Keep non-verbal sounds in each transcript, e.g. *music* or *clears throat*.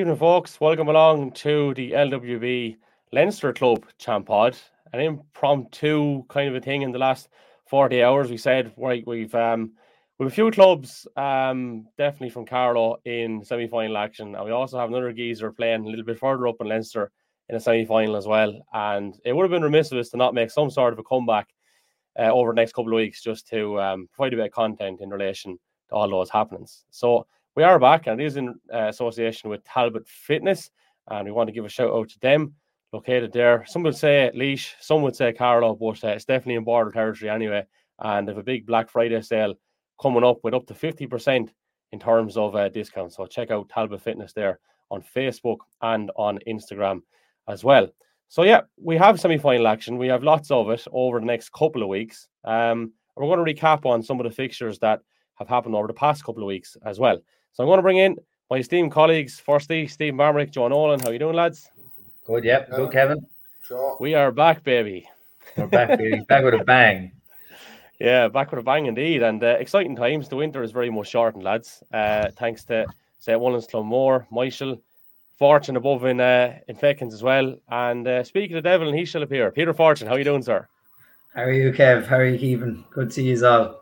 evening, folks. Welcome along to the LWB Leinster Club Champ Pod. An impromptu kind of a thing in the last 40 hours. We said right, we've um we have a few clubs, um, definitely from Carlow in semi-final action, and we also have another geezer playing a little bit further up in Leinster in a semi-final as well. And it would have been remiss of us to not make some sort of a comeback uh, over the next couple of weeks just to um, provide a bit of content in relation to all those happenings. So we are back, and it is in uh, association with Talbot Fitness, and we want to give a shout out to them. Located there, some would say Laois, some would say Carlow, but uh, it's definitely in border territory anyway. And they have a big Black Friday sale coming up with up to 50% in terms of uh, discounts. So check out Talbot Fitness there on Facebook and on Instagram as well. So yeah, we have semi-final action. We have lots of it over the next couple of weeks. Um, we're going to recap on some of the fixtures that have happened over the past couple of weeks as well. So I'm going to bring in my esteemed colleagues. Firstly, Steve Marmarick, John Nolan. How are you doing, lads? Good, yep. Good, Kevin. Sure. We are back, baby. We're back, baby. back with a bang. *laughs* Yeah, back with a bang indeed. And uh, exciting times. The winter is very much shortened, lads. Uh, thanks to, say, Wollins Clonmore, Michael, Fortune above in uh, in Fekins as well. And uh, speaking of the devil, and he shall appear. Peter Fortune, how are you doing, sir? How are you, Kev? How are you keeping? Good to see you all. Good to see you,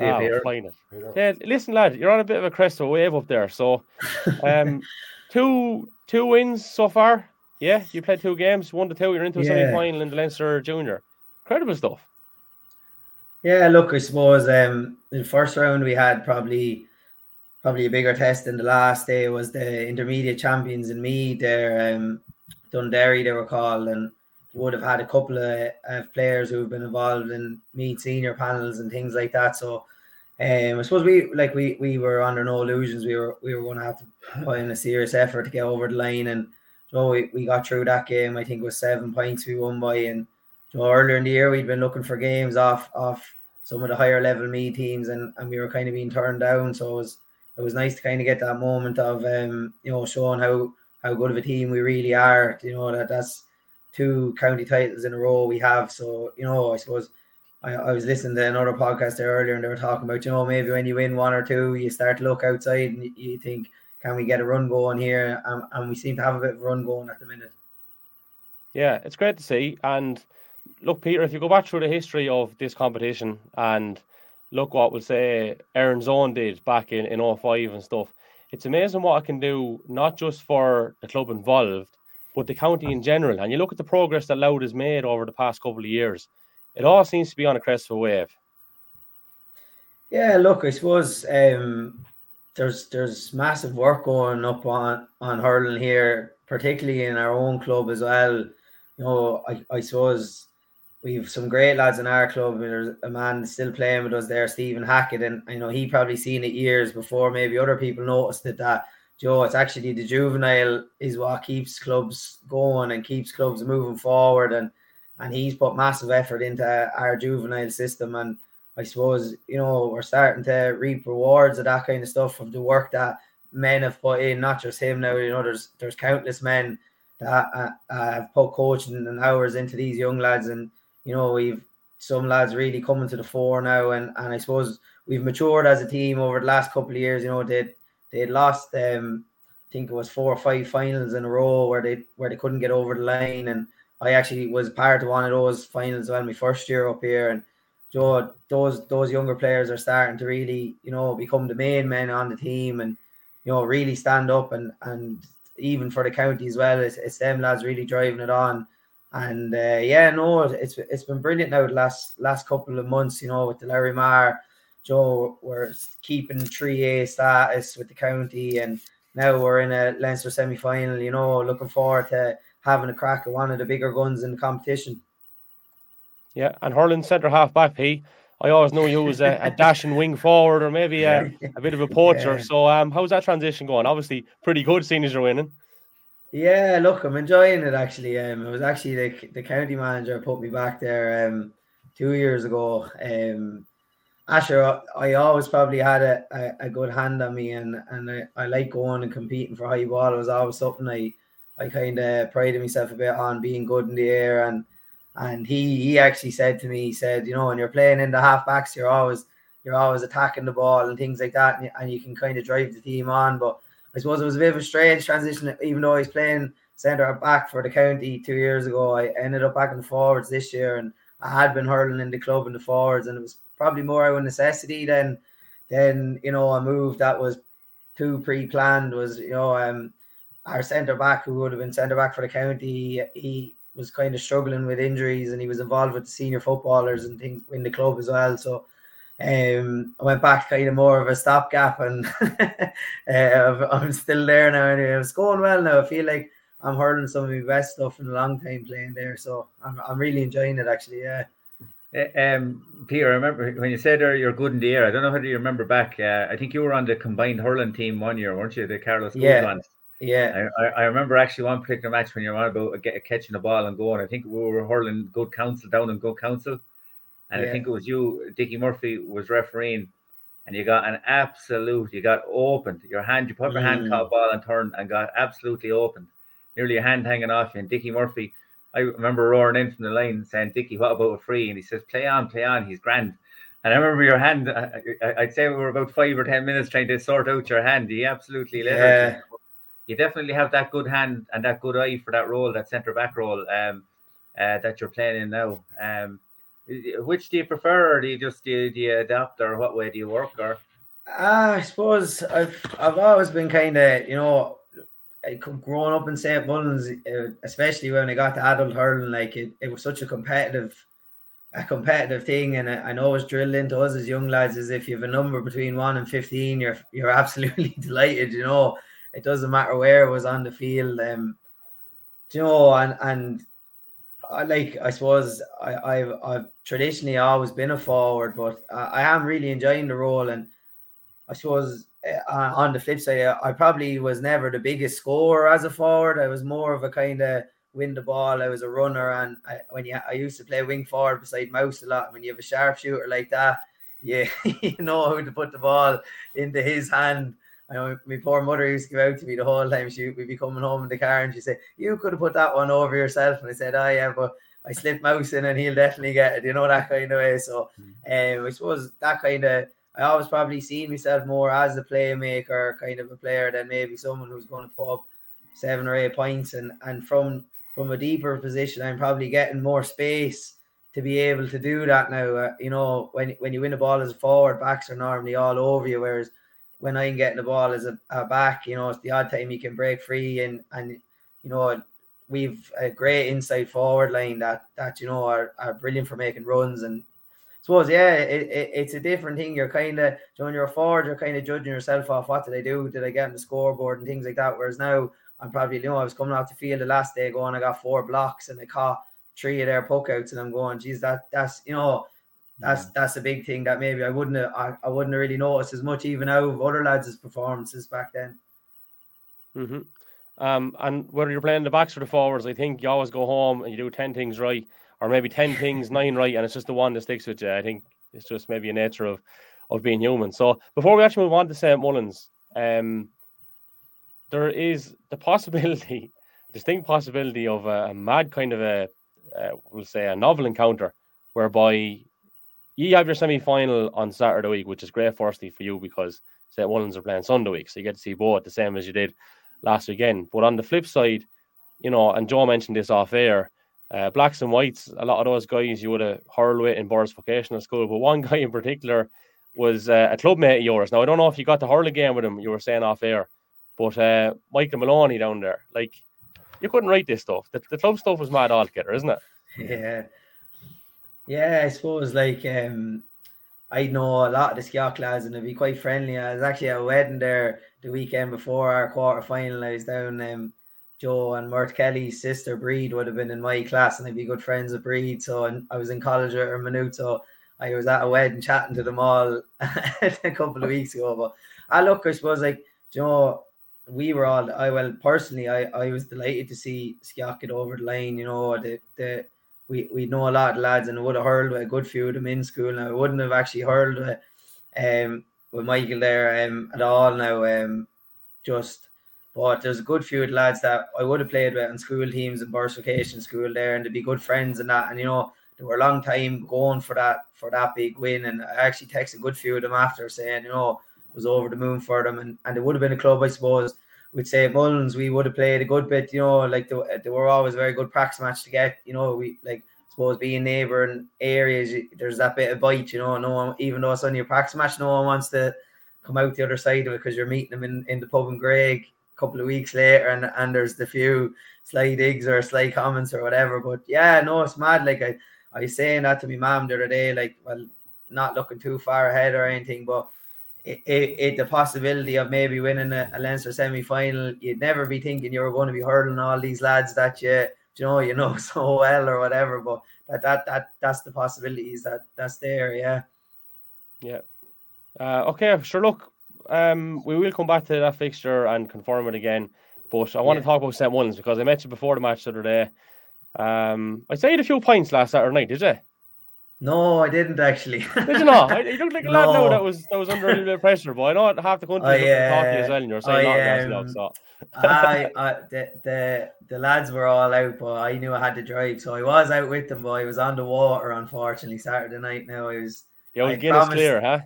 Ah, Peter. it. Yeah, listen, lad, you're on a bit of a crest of a wave up there. So, um, *laughs* two two wins so far. Yeah, you played two games, one to two. You're into a Yeah. semi final in the Leinster Junior. Incredible stuff. Yeah, look, I suppose um in the first round we had probably probably a bigger test than the last day was the intermediate champions in Meath there, um Dundee they were called and would have had a couple of, of players who have been involved in Meath senior panels and things like that. So um I suppose we like we we were under no illusions we were we were gonna have to put in a serious effort to get over the line and so we, we got through that game. I think it was seven points we won by and so earlier in the year, we'd been looking for games off off some of the higher level me teams, and, and we were kind of being turned down. So it was it was nice to kind of get that moment of um, you know showing how how good of a team we really are. You know that that's two county titles in a row we have. So you know I suppose I, I was listening to another podcast there earlier, and they were talking about you know maybe when you win one or two, you start to look outside and you, think can we get a run going here, and, and we seem to have a bit of a run going at the minute. Yeah, it's great to see. And look, Peter, if you go back through the history of this competition and look what we'll say Erin's Own did back in, in 05 and stuff, it's amazing what I can do, not just for the club involved, but the county in general. And you look at the progress that Louth has made over the past couple of years, it all seems to be on a crest of a wave. Yeah, look, I suppose um, there's there's massive work going up on on hurling here, particularly in our own club as well. You know, I, I suppose we've some great lads in our club. There's a man still playing with us there, Stephen Hackett, and I know he probably seen it years before. Maybe other people noticed it that Joe, it's actually the juvenile is what keeps clubs going and keeps clubs moving forward, and and he's put massive effort into our juvenile system and. I suppose you know we're starting to reap rewards of that kind of stuff of the work that men have put in, not just him. Now you know there's there's countless men that uh, have put coaching and hours into these young lads, and you know we've some lads really coming to the fore now, and and I suppose we've matured as a team over the last couple of years. You know they they lost um I think it was four or five finals in a row where they where they couldn't get over the line, and I actually was part of one of those finals when my first year up here, and Joe, those those younger players are starting to really, you know, become the main men on the team and you know really stand up and and even for the county as well, it's, it's them lads really driving it on. And uh, yeah, no, it's it's been brilliant now the last last couple of months, you know, with the Larry Marr, Joe, we're keeping three A status with the county, and now we're in a Leinster semi final. You know, looking forward to having a crack at one of the bigger guns in the competition. Yeah, and hurling centre half back, P. I always knew you was a, a *laughs* dashing wing forward or maybe a, a bit of a poacher. Yeah. So, um, how's that transition going? Obviously, pretty good, seeing as you're winning. Yeah, look, I'm enjoying it actually. Um, it was actually the the county manager put me back there um two years ago. Um, Asher, I always probably had a, a, a good hand on me, and and I, I like going and competing for high ball. It was always something I I kind of prided myself a bit on being good in the air, and and he he actually said to me, he said, you know, when you're playing in the half backs, you're always you're always attacking the ball and things like that, and, and you can kind of drive the team on, but I suppose it was a bit of a strange transition, even though he's playing centre back for the county two years ago. I ended up back in the forwards this year, and I had been hurling in the club in the forwards, and it was probably more out of necessity than than you know a move that was too pre-planned. Was you know um our centre back who would have been centre back for the county, he was kind of struggling with injuries, and he was involved with the senior footballers and things in the club as well. So um, I went back kind of more of a stopgap, and *laughs* uh, *laughs* I'm still there now. Anyway, it's going well now. I feel like I'm hurling some of my best stuff in a long time playing there, so I'm I'm really enjoying it actually. Yeah. Um, Peter, I remember when you said you're good in the air. I don't know how do you remember back. Uh, I think you were on the combined hurling team one year, weren't you? The Carlos yeah. ones. Yeah. I, I remember actually one particular match when you were on about get, catching the ball and going. I think we were hurling good council down in good council. And Yeah. I think it was you, Dickie Murphy, was refereeing, and you got an absolute, you got opened. Your hand, you put your hand Mm. caught ball and turned and got absolutely opened. Nearly a hand hanging off you. And Dickie Murphy, I remember roaring in from the line saying, Dickie, what about a free? And he says, play on, play on. He's grand. And I remember your hand, I, I'd say we were about five or 10 minutes trying to sort out your hand. He absolutely let Yeah. You definitely have that good hand and that good eye for that role, that centre back role um, uh, that you're playing in now. Um, which do you prefer, or do you just do you, do you adapt, or what way do you work? Or Ah, I suppose I've I've always been kind of you know, growing up in St. Mullins, uh, especially when I got to adult hurling, like it, it was such a competitive, a competitive thing, and I, I know it's drilled into us as young lads as if you have a number between one and fifteen, you're you're *laughs* absolutely delighted. You know, it doesn't matter where it was on the field. Um, you know, and and I like I suppose I, I've I've traditionally always been a forward, but I, I am really enjoying the role and. I suppose uh, on the flip side, uh, I probably was never the biggest scorer as a forward. I was more of a kind of win the ball. I was a runner, and I, when you, I used to play wing forward beside Mouse a lot. When you have a sharpshooter like that, yeah, *laughs* you know how to put the ball into his hand. I know my poor mother used to give out to me the whole time. She would be coming home in the car, and she said, "You could have put that one over yourself." And I said, "Oh yeah, but." I slipped mouse in and he'll definitely get it, you know, that kind of way. So um, I suppose that kind of I always probably seen myself more as a playmaker, kind of a player than maybe someone who's going to put up seven or eight points. And and from from a deeper position, I'm probably getting more space to be able to do that now. Uh, you know, when when you win a ball as a forward, backs are normally all over you, whereas when I'm getting the ball as a, a back, you know, it's the odd time you can break free and and you know we've a great inside forward line that that you know are, are brilliant for making runs and suppose yeah, it, it, it's a different thing. You're kind of when you're a forward, you're kind of judging yourself off what did I do? Did I get on the scoreboard and things like that? Whereas now I'm probably you know I was coming off the field the last day going, I got four blocks and I caught three of their puck outs and I'm going, geez, that that's you know that's that's a big thing that maybe I wouldn't have, I, I wouldn't have really noticed as much even out of other lads' performances back then. Mm-hmm. Um, and whether you're playing the backs or the forwards, I think you always go home and you do ten things right, or maybe ten things nine right, and it's just the one that sticks with you. I think it's just maybe a nature of of being human. So before we actually move on to St. Mullins, um, there is the *laughs* possibility, distinct possibility of a, a mad kind of a, uh, we'll say a novel encounter, whereby you have your semi final on Saturday week, which is great, firstly for you because St. Mullins are playing Sunday week, so you get to see both the same as you did last weekend. But on the flip side, you know, and Joe mentioned this off air, uh, blacks and whites, a lot of those guys you would have hurled with in Borris Vocational School, but one *laughs* guy in particular was uh, a club mate of yours. Now, I don't know if you got to hurl again with him, you were saying off air, but uh, Michael Maloney down there, like, you couldn't write this stuff. The, the club stuff was mad altogether, isn't it? Yeah. Yeah, I suppose like um I know a lot of the Skiock lads and they'd be quite friendly. I was actually at a wedding there the weekend before our quarter final. I was down um Joe and Mert Kelly's sister Breed would have been in my class and they'd be good friends with Breed. So and I was in college with her. So I was at a wedding chatting to them all *laughs* a couple of weeks ago. But I look, I suppose like you know, we were all I well personally I, I was delighted to see Skiock get over the line, you know, the the we, we know a lot of lads and would have hurled with a good few of them in school. Now I wouldn't have actually hurled with um with Michael there um at all now. Um just but there's a good few lads that I would have played with in school teams and burst vacation school there and to be good friends and that and you know they were a long time going for that for that big win and I actually texted a good few of them after saying, you know, it was over the moon for them and, and it would have been a club I suppose. We'd say Mullins, we would have played a good bit, you know, like they, they were always a very good practice match to get, you know, we like suppose being neighbouring areas, there's that bit of bite, you know, no one, even though it's on your practice match, no one wants to come out the other side of it because you're meeting them in, in the pub in Greg couple of weeks later and, and there's the few sly digs or sly comments or whatever. But yeah, no, it's mad. Like I, I was saying that to my mom the other day, like, well, not looking too far ahead or anything, but it, it, it the possibility of maybe winning a, a Leinster semi final, you'd never be thinking you were going to be hurdling all these lads that you you know you know *laughs* so well or whatever. But that that that that's the possibilities that that's there. Yeah. Yeah. Uh, okay. Sure. Look. Um, we will come back to that fixture and confirm it again. But I want yeah. to talk about St. Mullins because I met you before the match the other day. Um, I saved a few points last Saturday night, did you? No, I didn't actually. Did you not? *laughs* You look like a no. lad now that was that was under a little bit of pressure, but I know half the country is uh, talking as well, and you're saying I, um, so. I, I the, the the lads were all out, but I knew I had to drive, so I was out with them. But I was on the water, unfortunately, Saturday night. Now I was. Yeah, was Guinness clear, huh?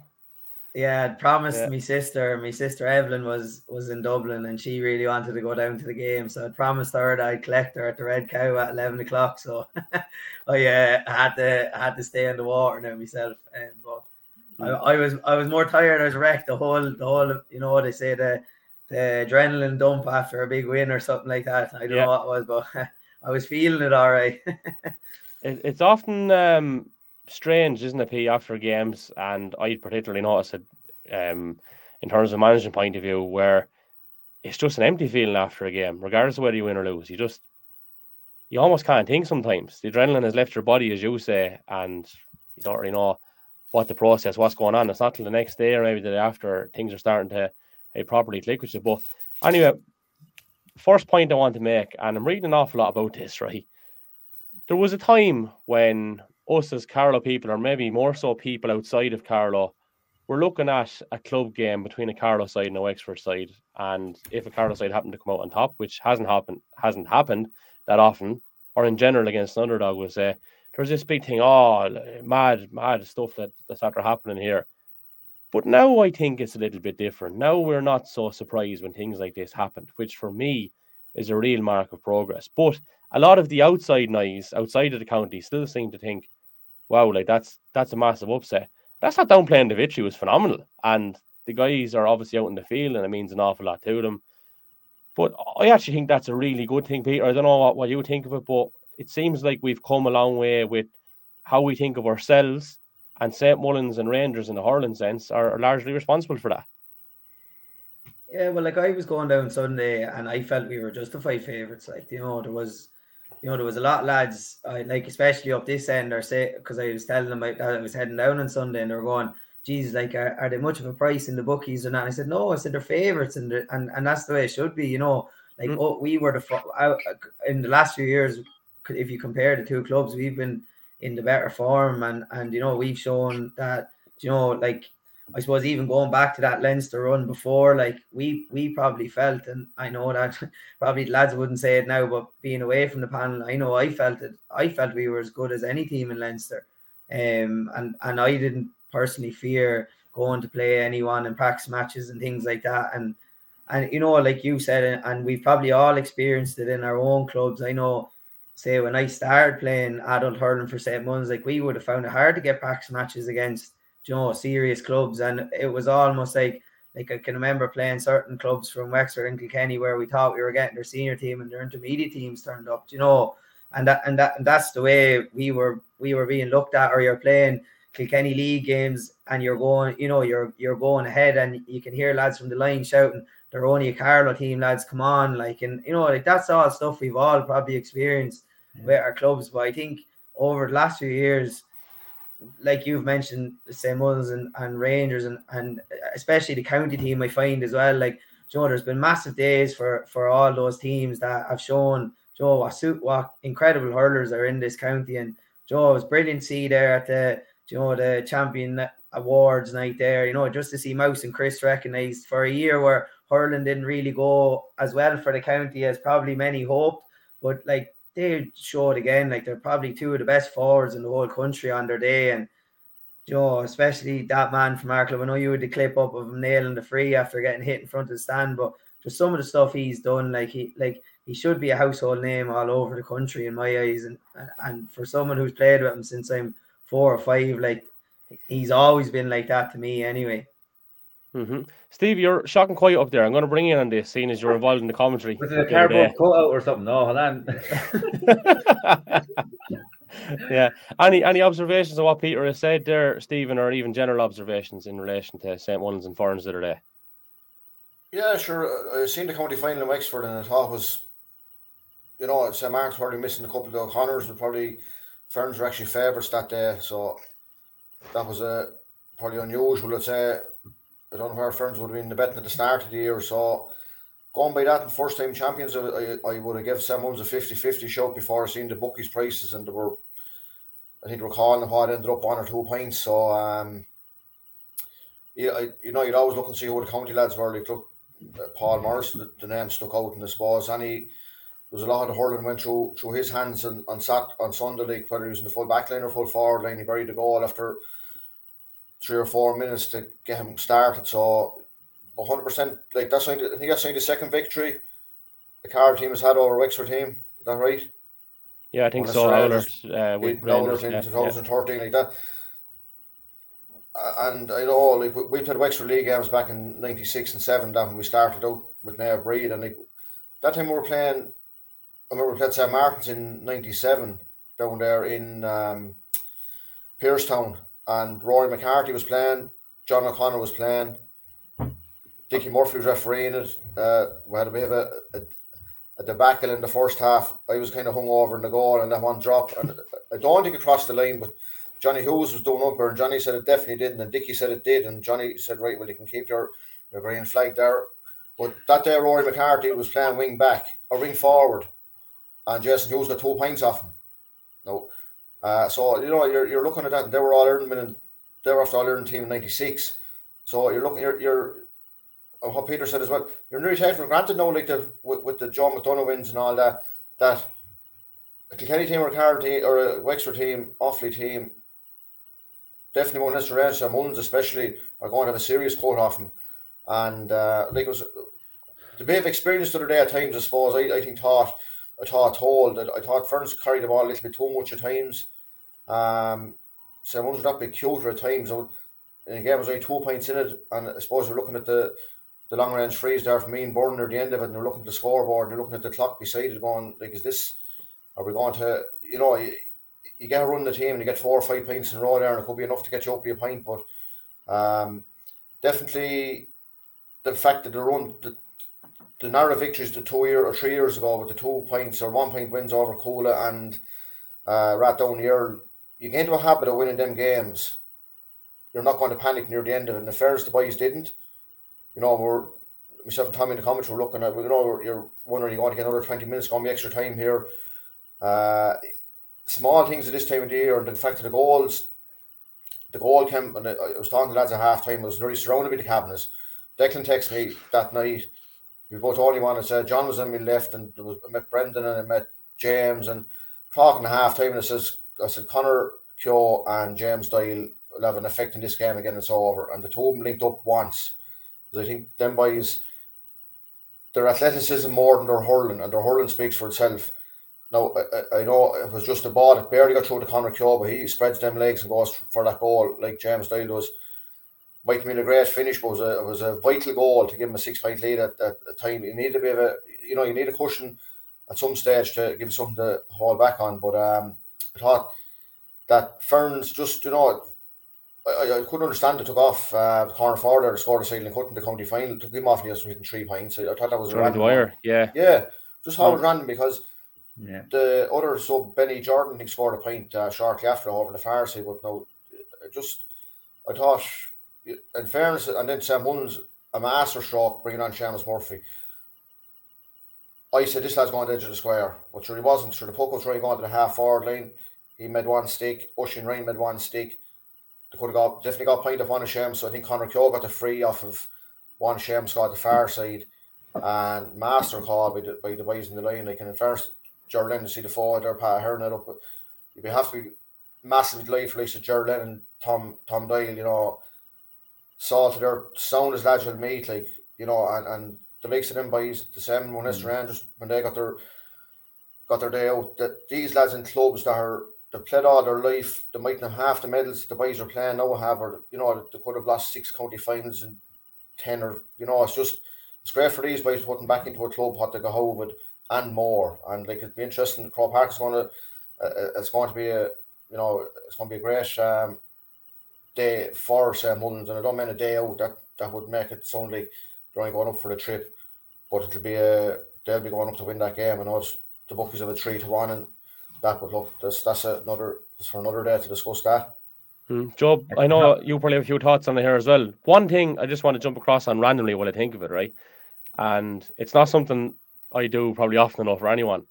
Yeah, I'd promised yeah. my sister. My sister Evelyn was was in Dublin, and she really wanted to go down to the game. So I promised her that I'd collect her at the Red Cow at eleven o'clock. So *laughs* I uh, had to I had to stay in the water now myself. And but I. I, was I was more tired. I was wrecked the whole the whole. You know they say the the adrenaline dump after a big win or something like that. I don't yeah. know what it was, but *laughs* I was feeling it all right. *laughs* it, it's often um strange, isn't it, P, after games? And I particularly noticed it um, in terms of management point of view, where it's just an empty feeling after a game, regardless of whether you win or lose. You just you almost can't think sometimes. The adrenaline has left your body, as you say, and you don't really know what the process, what's going on. It's not till the next day or maybe the day after things are starting to uh, properly click with you. But anyway, first point I want to make, and I'm reading an awful lot about this, right? There was a time when us as Carlow people, or maybe more so people outside of Carlow, we're looking at a club game between a Carlow side and a Wexford side, and if a Carlow side happened to come out on top, which hasn't happened, hasn't happened that often, or in general against an underdog, was say there's this big thing, oh, mad, mad stuff that, that's after happening here. But now I think it's a little bit different. Now we're not so surprised when things like this happened, which for me is a real mark of progress. But a lot of the outside noise outside of the county still seem to think wow, like that's that's a massive upset. That's not downplaying the victory was phenomenal, and the guys are obviously out in the field, and it means an awful lot to them. But I actually think that's a really good thing, Peter. I don't know what, what you think of it, but it seems like we've come a long way with how we think of ourselves, and St. Mullins and Rangers in the hurling sense are, are largely responsible for that. Yeah, well, like I was going down Sunday, and I felt we were justified favourites. Like you know, there was you know, there was a lot of lads, I like especially up this end, or say because I was telling them I, I was heading down on Sunday, and they were going, "Jesus, like, are, are, they much of a price in the bookies or not?" I said, "No, I said they're favourites, and and and that's the way it should be." You know, like mm. oh, we were the in the last few years. If you compare the two clubs, we've been in the better form, and and you know we've shown that you know like I suppose even going back to that Leinster run before, like we we probably felt, and I know that *laughs* probably lads wouldn't say it now, but being away from the panel, I know I felt it. I felt we were as good as any team in Leinster, um, and and I didn't personally fear going to play anyone in practice matches and things like that, and and you know, like you said, and we've probably all experienced it in our own clubs. I know, say when I started playing adult hurling for St. Mullins, like we would have found it hard to get practice matches against you know, serious clubs. And it was almost like like I can remember playing certain clubs from Wexford and Kilkenny where we thought we were getting their senior team and their intermediate teams turned up, you know. And that and that and that's the way we were we were being looked at, or you're playing Kilkenny League games and you're going, you know, you're you're going ahead and you can hear lads from the line shouting, they're only a Carlow team, lads, come on. Like and you know, like that's all stuff we've all probably experienced yeah. with our clubs. But I think over the last few years, like you've mentioned, St. Mullins and, and Rangers and, and especially the county team, I find as well, like Joe, there's been massive days for for all those teams that have shown Joe what suit what incredible hurlers are in this county. And Joe, it was brilliant to see there at the you know the champion awards night there, you know, just to see Mouse and Chris recognized for a year where hurling didn't really go as well for the county as probably many hoped. But like they showed again like they're probably two of the best forwards in the whole country on their day. And you know, especially that man from our club. I know you had the clip up of him nailing the free after getting hit in front of the stand, but just some of the stuff he's done, like he like he should be a household name all over the country in my eyes. And and for someone who's played with him since I'm four or five, like he's always been like that to me anyway. Mm-hmm. Steve, you're shocking quiet up there. I'm going to bring you in on this, seeing as you're involved in the commentary. Was it a cardboard cutout or something? No, hold on. *laughs* yeah. Any any observations of what Peter has said there, Stephen, or even general observations in relation to St. Mullins and Ferns the other day? Yeah, sure. I seen the county final in Wexford and I thought was, you know, St. Martin's probably missing a couple of the O'Connors, but probably Ferns were actually favourites that day. So that was a probably unusual. Let's say I don't know where Ferns would have been the betting at the start of the year. So going by that and first time champions, I, I, would have given someone's a 50 50 shot before I seen the bookies prices and they were, I think, recalling what ended up one or two points. So, um, yeah, I, you know, you'd always look and see who the county lads were. Like, look, uh, Paul Morris, the, the, name stuck out, and I suppose any there was a lot of the hurling went through through his hands and on, Sat, on Sunday, like whether he was in the full back line or full forward line, he buried the goal after three or four minutes to get him started. So, hundred percent, like that's I think that's only the second victory the car team has had over Wexford team. Is that right? Yeah, I think so. Owners, uh, with in yeah, 2013, yeah. like that. And I know, like we played Wexford League games back in '96 and '7. That when we started out with Naomh Bríd, and like that time we were playing. I remember we played St Martin's in '97 down there in um, Piercestown, and Rory McCarthy was playing, John O'Connor was playing, Dickie Murphy was refereeing it. Uh, we had a bit of a, a, a debacle in the first half. I was kind of hung over in the goal and that one drop. And I don't think it crossed the line, but Johnny Hughes was doing umpire and Johnny said it definitely didn't. And Dickie said it did. And Johnny said, right, well, you can keep your, your green flag there. But that day, Rory McCarthy was playing wing back or wing forward. And Jason Hughes got two points off him. No, uh, so you know you're, you're looking at that, and they were all Ireland, they were after all Ireland team in '96. So you're looking, you're, you're uh, what Peter said as well. You're nearly taken for granted now, like the with, with the John McDonough wins and all that. That a Kilkenny team or a Carl team or a Wexford team, Offaly team, definitely won't range. And Mullins especially are going to have a serious quote off him. And uh, like it was the bit of experience the other day at times, I suppose. I, I think thought I thought told that I thought Ferns carried the ball a little bit too much at times. Um, so ones that bit cuter at times. And again, was only two points in it, and I suppose we're looking at the the long range frees there for me and Burn near the end of it, and they're looking at the scoreboard, and they're looking at the clock beside it, going like, is this? Are we going to? You know, you, you get to run the team, and you get four or five points in a row there, and it could be enough to get you up to your point, but um, definitely the fact that they run the, the narrow victories the two year or three years ago with the two points or one point wins over Cuala and uh, Rathdown here, you get into a habit of winning them games. You're not going to panic near the end of it. And the fairest the boys didn't. You know, we're myself and Tommy in the comments were looking at, you know, you're wondering you're going to get another 20 minutes, going to be extra time here. Uh, small things at this time of the year, and the fact that the goals, the goal came, and I was talking to lads at half time, I was nearly surrounded by the cabinets. Declan texted me that night we both all he to say John was on me left and was I met Brendan and I met James and talking half time and I says I said Connor Keogh and James Doyle will have an effect in this game again it's over. And the two of them linked up once. I think them boys their athleticism more than their hurling and their hurling speaks for itself. Now I, I know it was just a ball that barely got through to Connor Keogh but he spreads them legs and goes for that goal like James Doyle does been a great finish, but it was a, it was a vital goal to give him a six point lead at that time. You need a bit of a, you know, you need a cushion at some stage to give something to hold back on. But um, I thought that Ferns just, you know, I, I couldn't understand it. Took off uh, the corner forward there, scored a side and couldn't the county final. Took him off and he three points. I, I thought that was a Dwyer, yeah, yeah, just how oh. random because. Yeah. The other so Benny Jordan he scored a point uh, shortly after over the far side, but no, just I thought in fairness, and then St. Mullins, a master stroke bringing on Seamus Murphy. I said this lad's going to the edge of the square, but sure he wasn't. Sure the puck was really going to the half forward line. He made one stick. Oisin Ryan made one stick. They could have got definitely got point of one of Seamus. So I think Connor Keogh got the free off of one Seamus got the far side, and master call by the by the boys in the line. Like at first, Ger Lennon to see the forward there, Pat Hearn it up. But you have to be massively live for like Ger Lennon and Tom Tom Doyle. You know saw to their sound as lads will meet, like you know, and, and the likes of them boys, the same when mm. Rangers when they got their got their day out. That these lads in clubs that are they've played all their life, they might have half the medals the boys are playing now have, or you know, they could have lost six county finals and ten or you know, it's just it's great for these boys putting back into a club what they go home with and more. And like it'd be interesting. Park is going to uh, uh, it's going to be a you know it's going to be a great um, day for St. Mullins, and I don't mean a day out. That that would make it sound like they're only going up for the trip, but it'll be a they'll be going up to win that game. And us the bookies have a three to one, and that would look that's that's another that's for another day to discuss that. Hmm. Job, I know you probably have a few thoughts on it here as well. One thing I just want to jump across on randomly while I think of it, right? And it's not something I do probably often enough for anyone.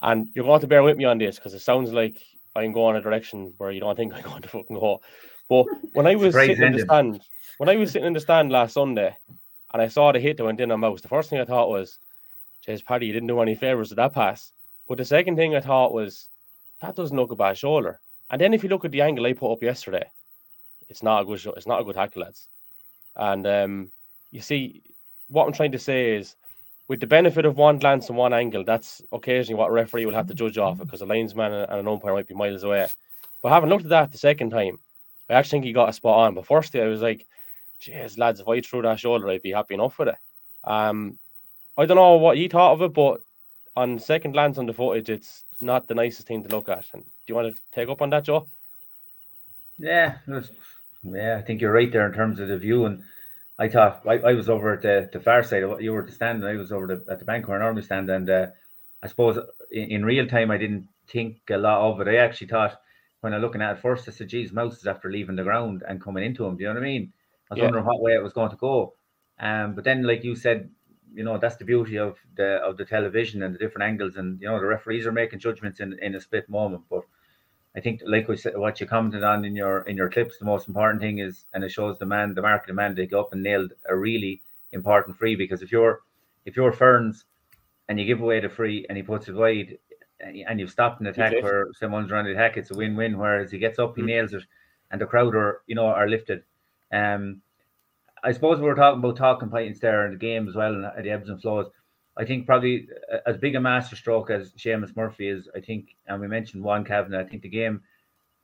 And you're going to bear with me on this because it sounds like I'm going in a direction where you don't think I'm *laughs* going to fucking go. But when I was sitting in the stand, when I was sitting in the stand last Sunday, and I saw the hit that went in on Mouse, the first thing I thought was, "Jeez, Paddy, you didn't do any favors with that pass." But the second thing I thought was, that doesn't look a bad shoulder. And then if you look at the angle I put up yesterday, it's not a good show, it's not a good tackle, lads. And um, you see, what I'm trying to say is with the benefit of one glance and one angle, that's occasionally what a referee will have to judge off because a linesman and an umpire might be miles away. But having looked at that the second time, I actually think he got a spot on. But firstly, I was like, "Jeez, lads, if I threw that shoulder, I'd be happy enough with it." Um, I don't know what he thought of it, but on second glance on the footage, it's not the nicest thing to look at. And do you want to take up on that, Joe? Yeah, was, yeah, I think you're right there in terms of the view and I thought I, I was over at the, the far side. You were at the stand, and I was over the, at the bank where I normally stand. And uh, I suppose in, in, real time, I didn't think a lot of it. I actually thought when I looking at it first, I said, "Geez, Mouse is after leaving the ground and coming into him." Do you know what I mean? I was yeah. wondering what way it was going to go. Um, but then, like you said, you know that's the beauty of the of the television and the different angles, and you know the referees are making judgments in in a split moment, but I think, like we said, what you commented on in your in your clips, the most important thing is, and it shows the man, the market the man, to go up and nailed a really important free. Because if you're if you're Ferns and you give away the free and he puts it wide, and you've stopped an attack where someone's running the attack, it's a win-win. Whereas he gets up, he mm. nails it, and the crowd are you know are lifted. Um, I suppose we were talking about talking points there in the game as well, and the ebbs and flows. I think probably as big a masterstroke as Seamus Murphy is, I think, and we mentioned one Kavanagh. I think the game,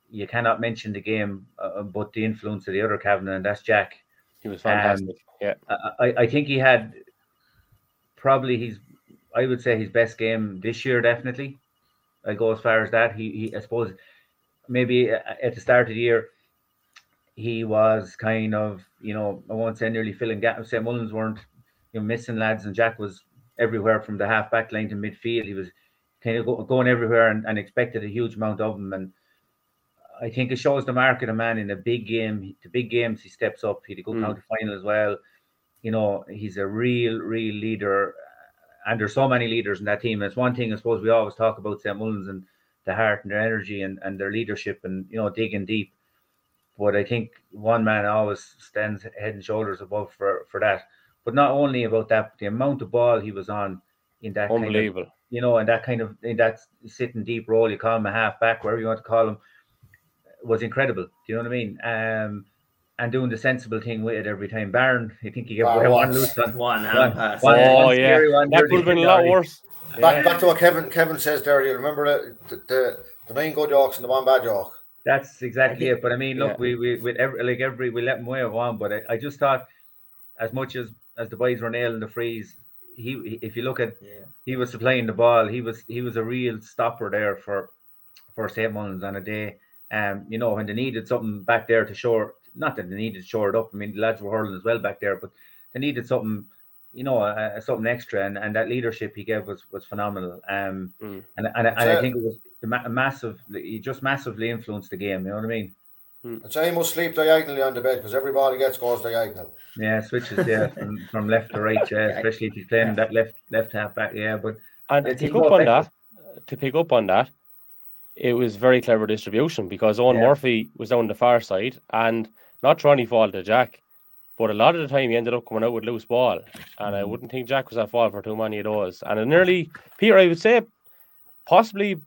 you cannot mention the game, uh, but the influence of the other Kavanagh, and that's Jack. He was fantastic. Um, yeah, I, I think he had probably his, I would say his best game this year. Definitely, I go as far as that. He, he I suppose, maybe at the start of the year, he was kind of, you know, I won't say nearly filling gaps. St. Mullins weren't, you know, missing lads, and Jack was everywhere from the half back line to midfield. He was kind of go, going everywhere and, and, expected a huge amount of him. And I think it shows the market of a man in a big game. The big games he steps up. He had a good mm. final as well. You know, he's a real, real leader. And there's so many leaders in that team. And it's one thing I suppose we always talk about St. Mullins and the heart and their energy and, and their leadership and you know digging deep. But I think one man always stands head and shoulders above for, for that. But not only about that, but the amount of ball he was on in that unbelievable, kind of, you know, in that kind of in that sitting deep role, you call him a half back, wherever you want to call him, was incredible. Do you know what I mean? Um, and doing the sensible thing with it every time. Baron, I think he gave away one loose one, one hand pass. One, oh one yeah, one that could have been a lot worse. Back, back to what Kevin Kevin says there. You remember the the, the nine good Yorks and the one bad York. That's exactly it. But I mean, look, yeah. we we with every like every we let him away one, but I, I just thought as much as as the boys were nailing the frees, he if you look at yeah. he was supplying the ball. He was he was a real stopper there for for St. Mullins on a day. Um, you know, when they needed something back there to shore, not that they needed to shore it up. I mean, the lads were hurling as well back there, but they needed something, you know, uh, something extra, and, and that leadership he gave was was phenomenal. Um, mm. and and, and I think it was a massive. He just massively influenced the game. You know what I mean? Hmm. I'd say he must sleep diagonally on the bed because everybody gets goes diagonal. Yeah, switches yeah *laughs* from, from left to right, yeah, especially if he's playing that left left half back, yeah. But and to pick up on that, to pick up on that, it was very clever distribution because Owen yeah. Murphy was down the far side and not trying to fall to Jack, but a lot of the time he ended up coming out with loose ball, and I hmm. wouldn't think Jack was at fault for too many of those. And in nearly Peter, I would say, possibly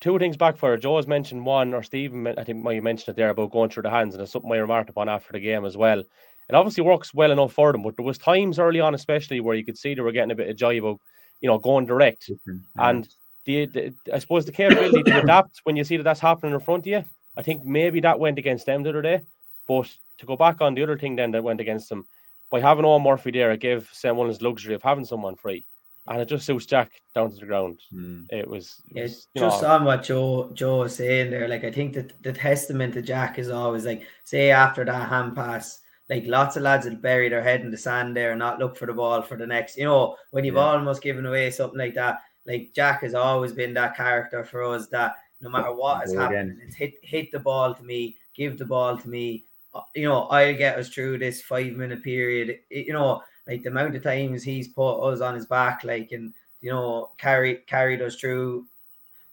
two things back for Joe has mentioned one, or Stephen, I think you mentioned it there about going through the hands, and it's something I remarked upon after the game as well. it obviously works well enough for them. But there was times early on, especially where you could see they were getting a bit of joy about, you know, going direct. Different, And the, the I suppose the capability to *coughs* adapt when you see that that's happening in front of you, I think maybe that went against them the other day. But to go back on the other thing then that went against them, by having all Murphy there, it gave St. Mullins luxury of having someone free. And it just suits Jack down to the ground. Mm. It was, it was, you just know, on what Joe Joe was saying there, like I think that the testament to Jack is always like, say after that hand pass, like lots of lads will bury their head in the sand there and not look for the ball for the next. You know, when you've Yeah. almost given away something like that, like Jack has always been that character for us that no matter what is happening, it's hit hit the ball to me, give the ball to me. Uh, You know, I'll get us through this five minute period. It- you know, like the amount of times he's put us on his back, like and you know, carry carried us through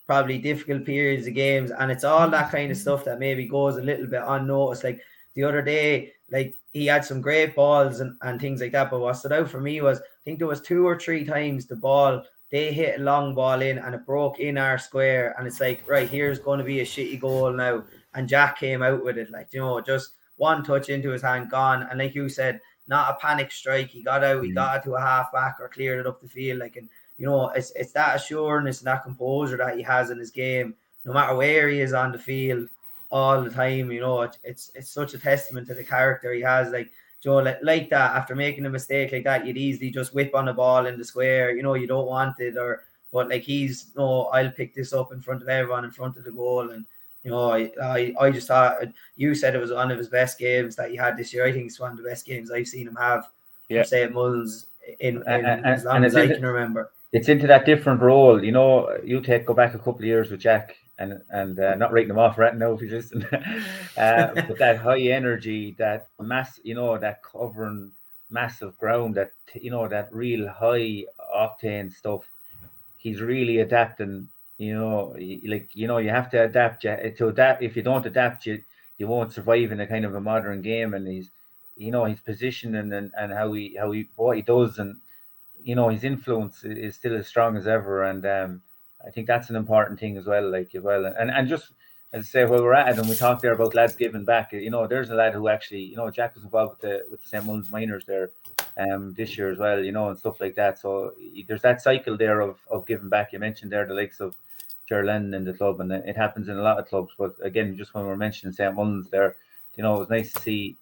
probably difficult periods of games, and it's all that kind of stuff that maybe goes a little bit unnoticed. Like the other day, like he had some great balls and, and things like that. But what stood out for me was I think there was two or three times the ball they hit a long ball in and it broke in our square, and it's like right here's going to be a shitty goal now, and Jack came out with it like you know just one touch into his hand gone, and like you said, not a panic strike. He got out, he Mm. got it to a half back or cleared it up the field like and you know, it's it's that assurance and that composure that he has in his game, no matter where he is on the field, all the time. You know, it, it's it's such a testament to the character he has. Like Joe, like, that after making a mistake like that, you'd easily just whip on a ball in the square. You know, you don't want it, or but like he's no, I'll pick this up in front of everyone in front of the goal, and you know, I I, I just thought uh, you said it was one of his best games that he had this year. I think it's one of the best games I've seen him have. Yeah. for St. Mullins in, in And- as long as I can remember. it's into that different role. You know, you take go back a couple of years with Jack and and uh, not writing them off right now if he's listening. uh, but that high energy, that mass, you know, that covering massive ground, that you know, that real high octane stuff. He's really adapting. You know, like you know, you have to adapt. You, to adapt, if you don't adapt, you you won't survive in a kind of a modern game. And he's, you know, his positioning and, and how he how he what he does and you know his influence is still as strong as ever, and um, I think that's an important thing as well. Like as well, and and just as I say, where we're at, and we talked there about lads giving back. You know, there's a lad who actually, you know, Jack was involved with the with the St Mullins minors there, um, this year as well. You know, and stuff like that. So there's that cycle there of of giving back. You mentioned there the likes of Ger Lennon in the club, and it happens in a lot of clubs. But again, just when we're mentioning St Mullins there, you know, it was nice to see.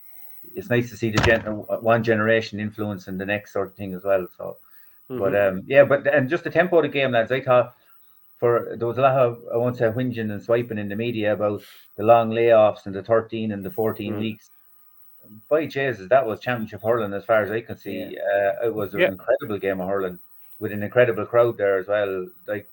It's nice to see the gen- one generation influencing the next sort of thing as well. So. But mhm. um, yeah, but and just the tempo of the game, lads. I thought for there was a lot of I won't say whinging and swiping in the media about the long layoffs and the thirteen and the 14 Mhm. weeks. By Jesus, that was championship hurling as far as I can see. Uh, it was an Yeah. incredible game of hurling with an incredible crowd there as well. Like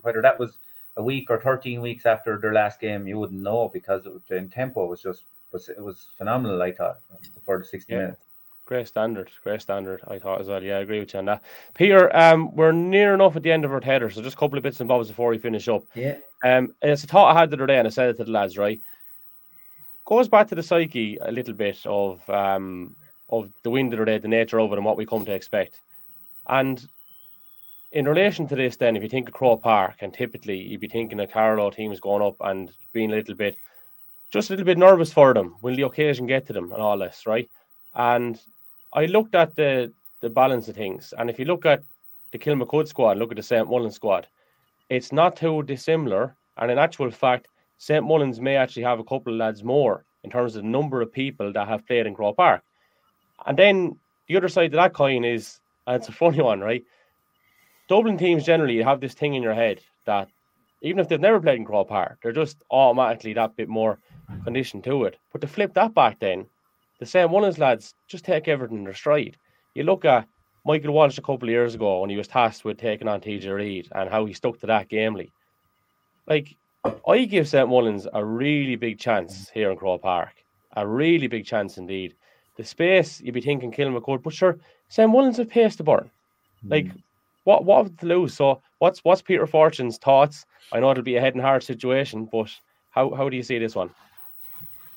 whether that was a week or 13 weeks after their last game, you wouldn't know because it, the tempo was just was it was phenomenal. I thought for the 60 Yeah. minutes. Great standard, great standard. I thought as well. Yeah, I agree with you on that. Peter, um, we're near enough at the end of our header, so just a couple of bits and bobs before we finish up. Yeah. Um, it's a thought I had the other day, and I said it to the lads. Right, goes back to the psyche a little bit of um of the wind the other day, the nature of it, and what we come to expect. And in relation to this, then, if you think of Croke Park, and typically you'd be thinking of Carlow teams going up and being a little bit, just a little bit nervous for them. Will the occasion get to them and all this, right? And I looked at the the balance of things, and if you look at the Kilmacud squad, look at the St. Mullins squad, it's not too dissimilar. And in actual fact, St. Mullins may actually have a couple of lads more in terms of the number of people that have played in Croke Park. And then the other side of that coin is, and it's a funny one, right? Dublin teams generally have this thing in your head that even if they've never played in Croke Park, they're just automatically that bit more conditioned to it. But to flip that back then, the St. Mullins lads just take everything in their stride. You look at Michael Walsh a couple of years ago when he was tasked with taking on TJ Reid and how he stuck to that gamely. Like, I give St. Mullins a really big chance here in Croke Park. A really big chance indeed. The space, you'd be thinking Kilmacud, but sure, St. Mullins have pace the burn. Hmm. Like, what what have to lose? So, what's what's Peter Fortune's thoughts? I know it'll be a head and heart situation, but how, how do you see this one?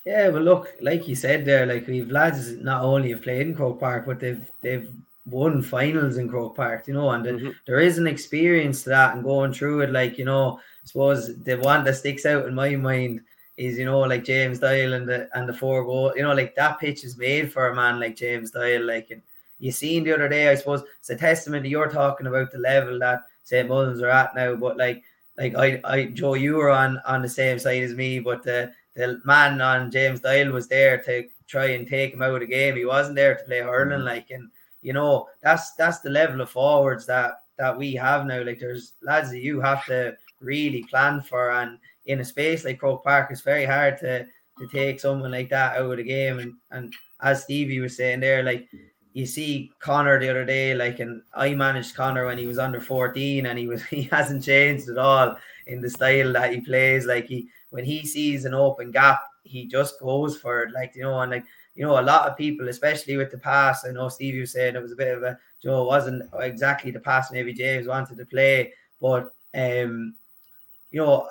Yeah, well, look, like you said there, like we've lads not only have played in Croke Park, but they've they've won finals in Croke Park, you know, and Mhm. there is an experience to that and going through it. Like you know, I suppose the one that sticks out in my mind is you know like James Doyle and the and the four goal. You know, like that pitch is made for a man like James Doyle. Like and you seen the other day, I suppose it's a testament to you're talking about the level that St. Mullins are at now. But like like I, I Joe, you were on on the same side as me, but the the man on James Doyle was there to try and take him out of the game. He wasn't there to play hurling, mm-hmm. like and you know that's that's the level of forwards that that we have now. Like there's lads that you have to really plan for, and in a space like Croke Park, it's very hard to to take someone like that out of the game. And and as Stevie was saying there, like you see Connor the other day, like and I managed Connor when he was under 14 and he was *laughs* he hasn't changed at all in the style that he plays. Like he when he sees an open gap, he just goes for it. Like you know, and like you know, a lot of people, especially with the pass, I know Stevie was saying it was a bit of a you know, it wasn't exactly the pass maybe James wanted to play, but um you know,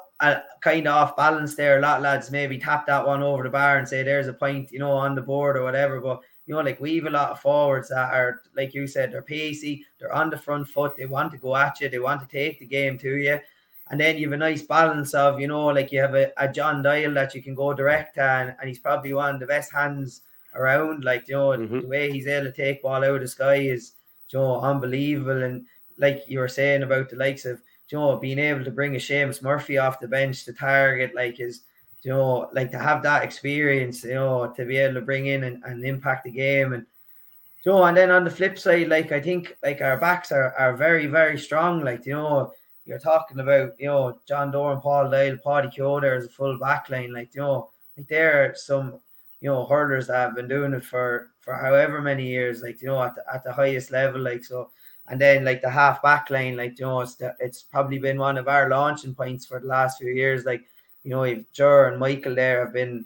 kind of off balance there. A lot of lads maybe tap that one over the bar and say there's a point, you know, on the board or whatever. But you know, like we have a lot of forwards that are, like you said, they're pacey, they're on the front foot, they want to go at you, they want to take the game to you. And then you have a nice balance of, you know, like you have a, a John Doyle that you can go direct and, and he's probably one of the best hands around. Like, you know, mm-hmm. the way he's able to take ball out of the sky is, you know, unbelievable. And like you were saying about the likes of, you know, being able to bring a Seamus Murphy off the bench to target, like is you know, like to have that experience, you know, to be able to bring in and, and impact the game. And you know, and then on the flip side, like I think like our backs are, are very, very strong. Like, you know, you're talking about, you know, John Doran, Paul Dale, Paddy there as a full back line. Like, you know, like there are some, you know, hurlers that have been doing it for for however many years, like, you know, at the, at the highest level. Like, so and then like the half back line, like you know, it's, the, it's probably been one of our launching points for the last few years. Like you know, if Jer and Michael there have been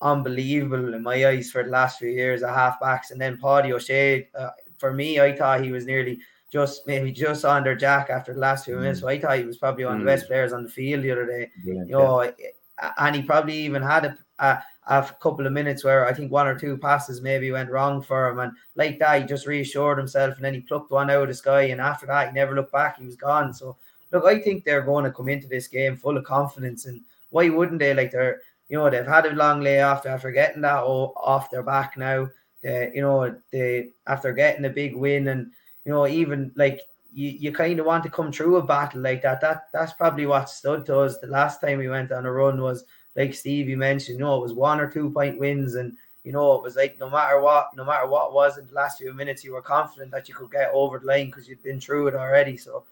unbelievable in my eyes for the last few years at half backs, and then Paddy O'Shea. Uh, for me, I thought he was nearly just maybe just under Jack after the last few minutes. Mm. So I thought he was probably one of the best mm. players on the field the other day. Brilliant, you know, yeah. and he probably even had a, a, a, couple of minutes where I think one or two passes maybe went wrong for him, and like that, he just reassured himself, and then he plucked one out of the sky, and after that, he never looked back. He was gone. So look, I think they're going to come into this game full of confidence, and why wouldn't they? Like they're, you know, they've had a long layoff after getting that off their back now. They, you know, they after getting a big win, and you know, even like you, you kind of want to come through a battle like that. That that's probably what stood to us the last time we went on a run was like Steve you mentioned. You know, it was one or two point wins, and you know, it was like no matter what, no matter what was in the last few minutes, you were confident that you could get over the line because you'd been through it already. So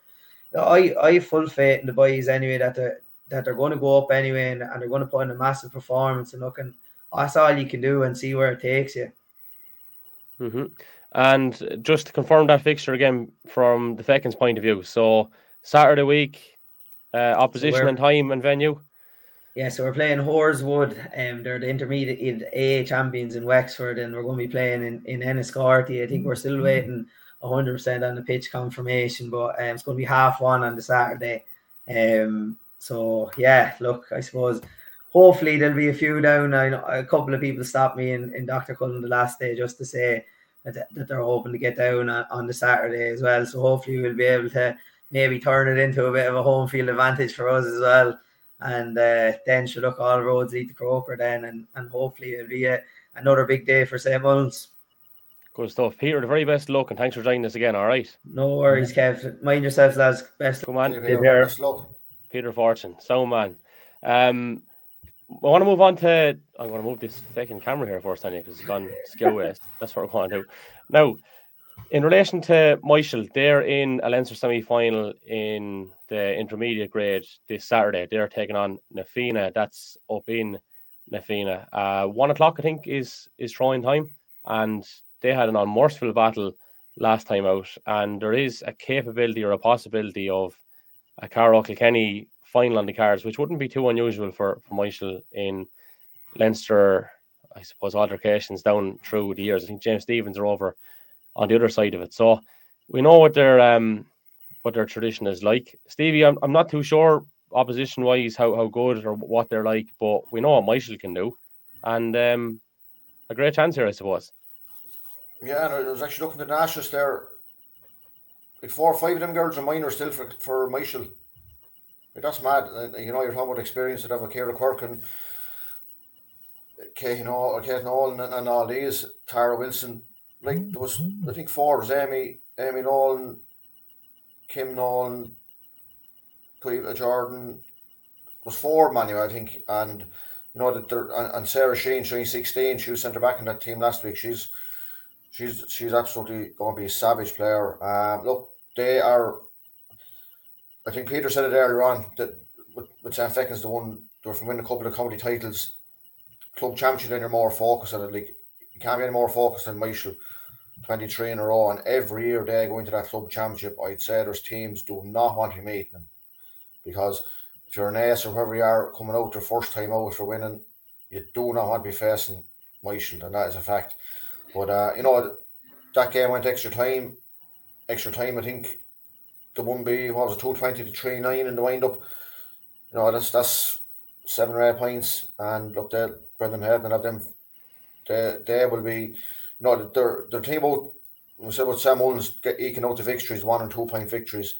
I I have full faith in the boys anyway that they're that they're going to go up anyway and, and they're going to put in a massive performance and look and that's all you can do and see where it takes you. Mm-hmm. And just to confirm that fixture again from the Fechins point of view. So Saturday week, uh, opposition so and time and venue. Yeah, so we're playing Horeswood. Um, they're the intermediate AA champions in Wexford, and we're going to be playing in in Enniscorthy. I think we're still waiting 100% on the pitch confirmation, but um, it's going to be half one on the Saturday. Um, so yeah, look, I suppose hopefully there'll be a few down. I know a couple of people stopped me in, in Dr. Cullen the last day just to say that, that they're hoping to get down on, on the Saturday as well. So hopefully we'll be able to maybe turn it into a bit of a home field advantage for us as well. And uh, then should look all roads lead to Croker then, and, and hopefully it'll be a, another big day for St. Mullins. Good stuff. Peter, the very best luck and thanks for joining us again. All right. No worries, Kev. Mind yourselves, lads. Best Come on. Peter, Peter Fortune. So man. Um I want to move on to I'm going to move this second camera here first, Tanya, because it's gone skill waste. That's what we're going to do. Now, in relation to Myshall, they're in a Leinster semi final in the intermediate grade this Saturday. They're taking on Na Fianna. That's up in Na Fianna. Uh, one o'clock, I think, is is throwing time. And they had an unmerciful battle last time out, and there is a capability or a possibility of a Carlow Kilkenny final on the cards, which wouldn't be too unusual for, for Myshall in Leinster, I suppose, altercations down through the years. I think James Stephens are over on the other side of it. So we know what their um what their tradition is like. Stevie, I'm, I'm not too sure opposition wise how, how good or what they're like, but we know what Myshall can do. And um a great chance here, I suppose. Yeah, and I was actually looking at the Nationals there. Like four or five of them girls are minor still for, for Myshall. Like that's mad. You know, you're talking about experience that have a Kira Quirk and Kate Nolan, Kate Nolan and, and all these, Tara Wilson. Like there was, I think four was Amy, Amy Nolan, Kim Nolan, Cueva Jordan. Was four Manu, I think, and you know that and, and Sarah Sheen, she's sixteen. She was centre back in that team last week. She's she's she's absolutely going to be a savage player. Um, look, they are. I think Peter said it earlier on that with, with St. Feckin's the one they were from winning a couple of county titles, club championship, then you're more focused on it. Like you can't be any more focused than Myshall. 23 in a row, and every year they go into that club championship, I'd say there's teams do not want to meeting them because if you're an ace or whoever you are coming out their first time out for winning, you do not want to be facing Myshall, and that is a fact. But uh, you know that game went extra time. Extra time, I think the one be what was it, two twenty to three nine in the wind up. You know that's that's seven or eight points, and look there, Brendan Head and have them. They they will be no, their their team we said about St. Mullins get eking out the victories, one and two point victories.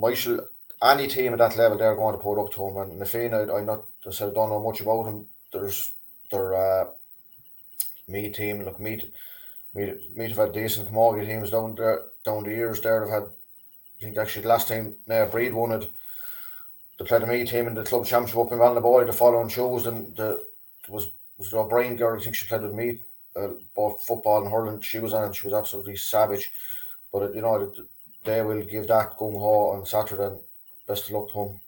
Myshall, any team at that level, they're going to put up to him. And Na Fianna, I I not I said I don't know much about him. There's their uh, Meath team. Look, Meath Meath have had decent camogie teams down there down the years. There, they've had. I think actually the last time Naomh Bríd won it. They played the Meath team in the club championship up in Ballinaboy the following shows, and the was was the O'Brien girl. I think she played with Meath uh, both football and hurling. She was on and she was absolutely savage. But you know they will give that gung ho on Saturday. And best of luck to him.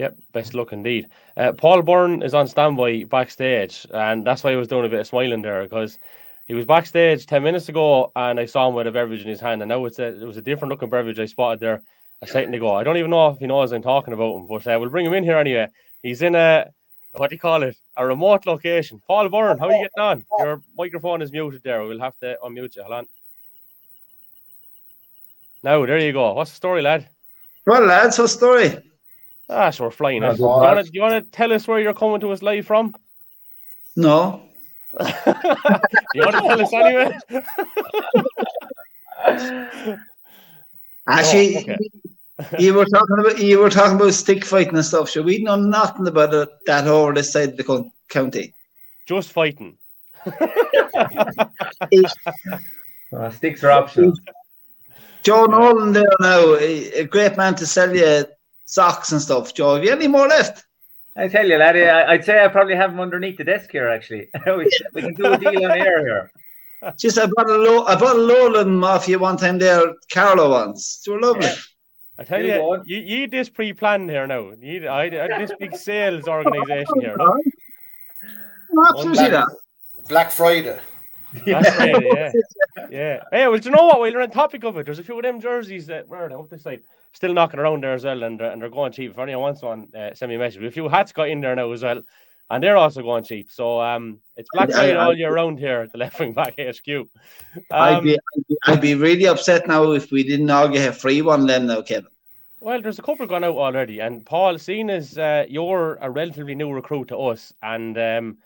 Yep, best luck indeed. Uh, Paul Byrne is on standby backstage, and that's why I was doing a bit of smiling there because he was backstage ten minutes ago, and I saw him with a beverage in his hand, and now it's a it was a different looking beverage I spotted there a second ago. I don't even know if he knows I'm talking about him, but uh, we'll bring him in here anyway. He's in a what do you call it? A remote location. Paul Byrne, how are you getting on? Your microphone is muted there. We'll have to unmute you. Hold on. Now, there you go. What's the story, lad? Well, lads, what's the story? Ah, so we're flying. Do you, want to, do you want to tell us where you're coming to us live from? No. *laughs* you want to tell us anyway? *laughs* Actually, oh, okay you were talking about you were talking about stick fighting and stuff. So we know nothing about it, that over this side of the county. Just fighting. *laughs* uh, sticks are optional. Joe Nolan there now, a, great man to sell you socks and stuff. Joe, have you any more left? I tell you, laddie, I, would say I probably have them underneath the desk here. Actually, *laughs* we, we, can do a deal on air here. *laughs* Just I bought a low, I bought a Lowland Mafia one time there, Carlow once. They were lovely. Yeah. I tell you, you, you this pre-planned here now. You, I, I this big sales organization here. No? Absolutely Black, Black Friday. Black Friday, yeah, yeah. Hey, well, do you know what? While we're on topic of it, there's a few of them jerseys that were up this side still knocking around there as well, and, and they're going cheap. If anyone wants one, uh, send me a message. A few hats got in there now as well, and they're also going cheap. So um, it's Black Friday all year round here at the *laughs* Left Wing Back HQ. Um, I'd, be, I'd be really upset now if we didn't all get a free one then, though, Kevin. Well, there's a couple gone out already, and Paul, seeing as uh, you're a relatively new recruit to us, and um,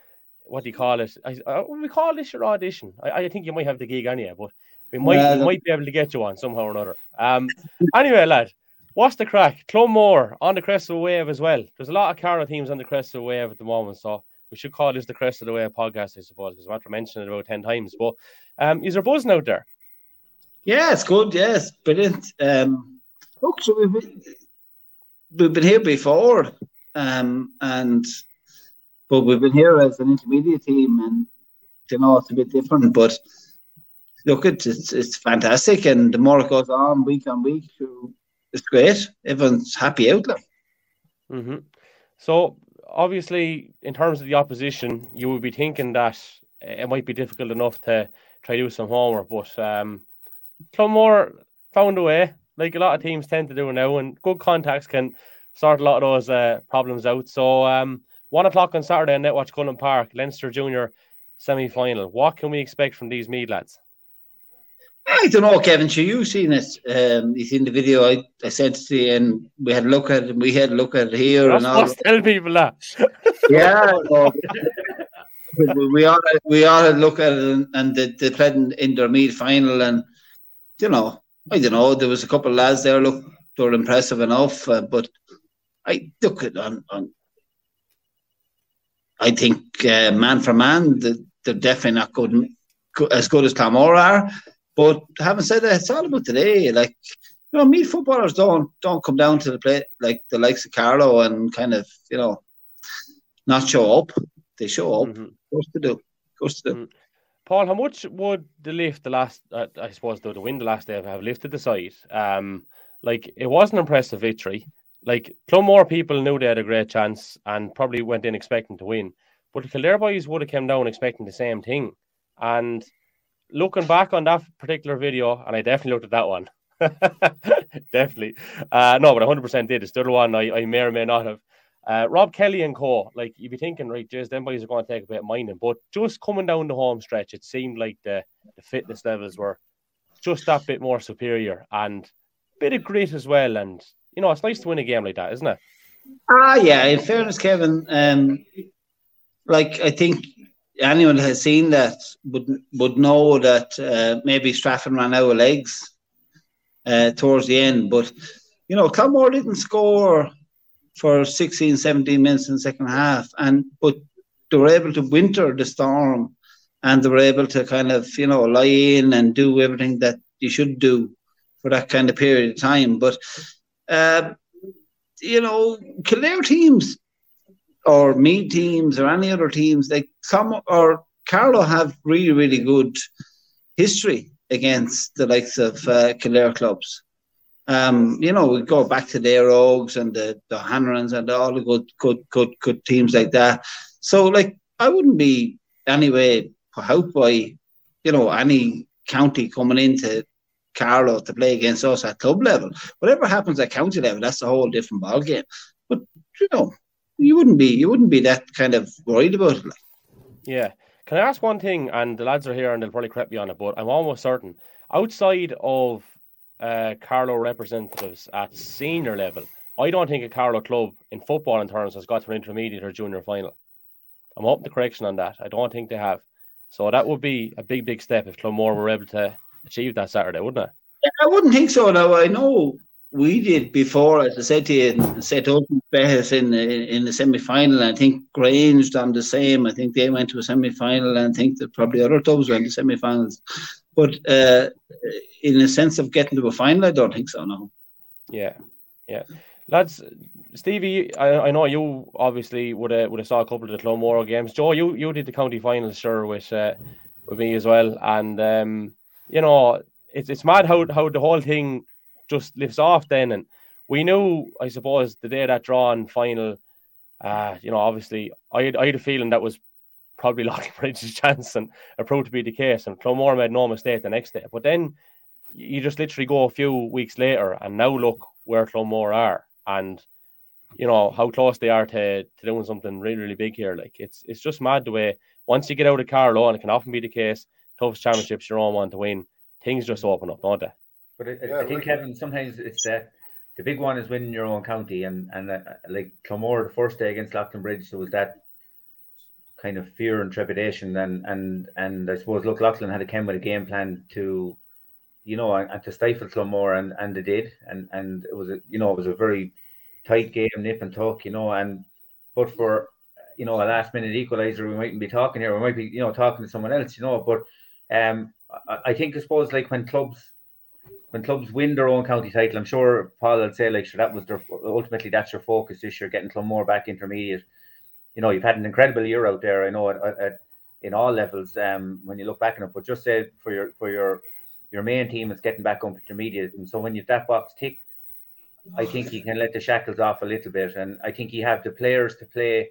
what do you call it? I, uh, we call this your audition. I, I, think you might have the gig anyway, but we might yeah, we might be able to get you on somehow or another. Um, anyway, lad, what's the crack? Clonmore on the crest of the wave as well. There's a lot of Carlow teams on the crest of the wave at the moment, so we should call this the crest of the wave podcast, I suppose, because I'm after mentioning it about ten times. But um, is there buzzing out there? Yeah, it's good. Yes, brilliant. Um, look, so we've been, we've been here before, um, and but we've been here as an intermediate team, and you know it's a bit different. But look, it's it's, it's fantastic, and the more it goes on, week on week, it's great. Everyone's happy out there. Mm-hmm. So obviously, in terms of the opposition, you would be thinking that it might be difficult enough to try to do some homework, but um, Clonmore found a way like a lot of teams tend to do now, and good contacts can sort a lot of those uh, problems out. So, um, one o'clock on Saturday, Netwatch Cullen Park, Leinster Junior semi final. What can we expect from these Meath lads? I don't know, Kevin. Sure, you've seen it. Um, you seen the video I, I sent to you, and we had a look at it. We had a look at it here, and all. Tell people that. yeah, *laughs* we all we all had a look at it, and, and they, they played in, in their Meath final, and you know I don't know. There was a couple of lads there. Look, they were impressive enough, uh, but I look at on, on. I think uh, man for man, they're definitely not good, as good as Clonmore are. But having said that, it's all about today. Like you know, Meath footballers don't don't come down to the plate like the likes of Carlow and kind of you know not show up. They show up. Mm-hmm. Course they do. Course they do. Mm-hmm. Paul, how much would the lift the last? Uh, I suppose the, the win the last day have lifted the side? Um, like it was an impressive victory. Like more people knew they had a great chance and probably went in expecting to win, but the Kildare boys would have come down expecting the same thing. And looking back on that particular video, and I definitely looked at that one. *laughs* definitely, uh, no, but 100 percent did. It's the other one I, I may or may not have. Uh, Rob Kelly and Co. Like you'd be thinking, right, Jays, them boys are going to take a bit of minding, but just coming down the home stretch, it seemed like the, the fitness levels were just that bit more superior and bit of grit as well. And you know, it's nice to win a game like that, isn't it? Ah, yeah. In fairness, Kevin, um, like I think anyone has seen that would would know that uh, maybe Straffan ran out of legs uh, towards the end, but you know, Clonmore didn't score for 16, 17 minutes in the second half. And but they were able to winter the storm and they were able to kind of, you know, lie in and do everything that you should do for that kind of period of time. But uh, you know, Kildare teams or Meath teams or any other teams, they come or Carlow have really, really good history against the likes of uh, Kildare clubs. Um, you know, we go back to the Oaks and the, the Hanrahans and all the good, good, good, good teams like that. So, like, I wouldn't be anyway put out by, you know, any county coming into Carlow to play against us at club level. Whatever happens at county level, that's a whole different ball game. But you know, you wouldn't be you wouldn't be that kind of worried about it. Like. Yeah. Can I ask one thing? And the lads are here and they'll probably correct me on it, but I'm almost certain outside of uh, Carlow representatives at senior level, I don't think a Carlow club in football in terms has got to an intermediate or junior final. I'm open to correction on that. I don't think they have. So that would be a big, big step if Clonmore were able to achieve that Saturday, wouldn't it? Yeah, I wouldn't think so. Now I know we did before, as I said to you, set open Behes in in the semi final. I think Grange done the same. I think they went to a semi final, and I think that probably other clubs went to semi finals. But uh, in a sense of getting to a final, I don't think so. No. Yeah, yeah, lads. Stevie, I, I know you obviously would have would have saw a couple of the Clonmore games. Joe, you you did the county finals, sure, with uh, with me as well, and um, you know it's it's mad how how the whole thing just lifts off then, and we knew, I suppose, the day that drawn final. Uh, you know, obviously, I had, I had a feeling that was probably *laughs* Bridge's chance and it proved to be the case. And Clonmore made no mistake the next day. But then you just literally go a few weeks later and now look where Clonmore are and you know how close they are to, to doing something really, really big here. Like it's it's just mad the way once you get out of Carlow, and it can often be the case, toughest championships your own one to win, things just open up, don't they? But I, yeah, I think Kevin, sometimes it's that the big one is winning your own county, and and uh, like Clonmore the first day against Leighlinbridge, there was that kind of fear and trepidation and and and I suppose look Leighlin had a came with a game plan to you know and, and to stifle Clonmore and and they did. And and it was a you know it was a very tight game nip and tuck you know and but for you know a last minute equalizer we mightn't be talking here. We might be you know talking to someone else you know but um I, I think I suppose like when clubs when clubs win their own county title I'm sure Paul will say like sure that was their ultimately that's your focus this year getting Clonmore back intermediate you know, you've had an incredible year out there. I know at, at, in all levels. Um, when you look back on it, but just say for your for your your main team is getting back up intermediate, and so when you've that box ticked, I think you can let the shackles off a little bit, and I think you have the players to play.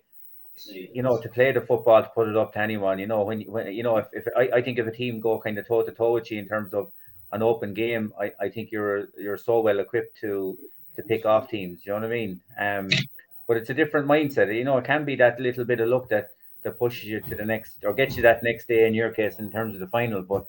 You know, to play the football to put it up to anyone. You know, when when you know if, if I, I think if a team go kind of toe to toe with you in terms of an open game, I, I think you're you're so well equipped to to pick off teams. You know what I mean? Um, but it's a different mindset. You know, it can be that little bit of luck that that pushes you to the next or gets you that next day in your case in terms of the final. But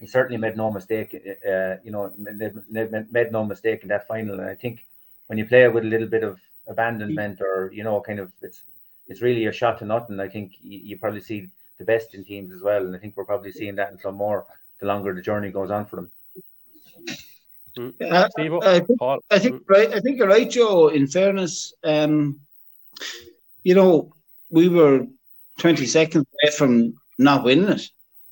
he certainly made no mistake. Uh, you know, made, made no mistake in that final. And I think when you play with a little bit of abandonment or you know, kind of it's it's really a shot to nothing. I think you, you probably see the best in teams as well, and I think we're probably seeing that in Clonmore the longer the journey goes on for them. Mm. Uh, I, think, I think right. I think you're right, Joe. In fairness, um, you know, we were 20 seconds away from not winning it,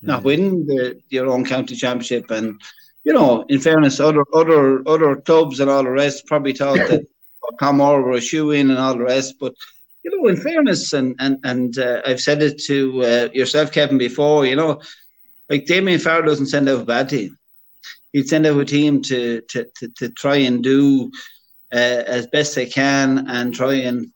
not Mhm. winning the your own county championship. And you know, in fairness, other other other clubs and all the rest probably thought that *coughs* Clonmore were a shoe in and all the rest. But you know, in fairness, and and and uh, I've said it to uh, yourself, Kevin, before. You know, like Damien Farrell doesn't send out a bad team. He'd send out a team to to to, to try and do uh, as best they can and try and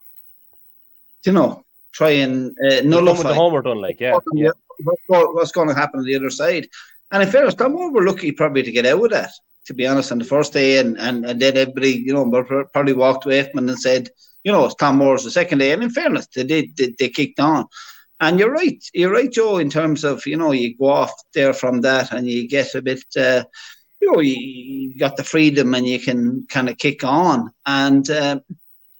you know try and uh, nullify the homework done, like yeah, yeah. what's what's going to happen on the other side. And in fairness, Clonmore were lucky probably to get out of that, to be honest, on the first day. And, and, and then everybody, you know, probably walked away from and said, you know, it's Clonmore's the second day. And in fairness, they did, they, they kicked on. And you're right, you're right, Joe, in terms of, you know, you go off there from that and you get a bit, uh, you know, you, got the freedom and you can kind of kick on. And, um,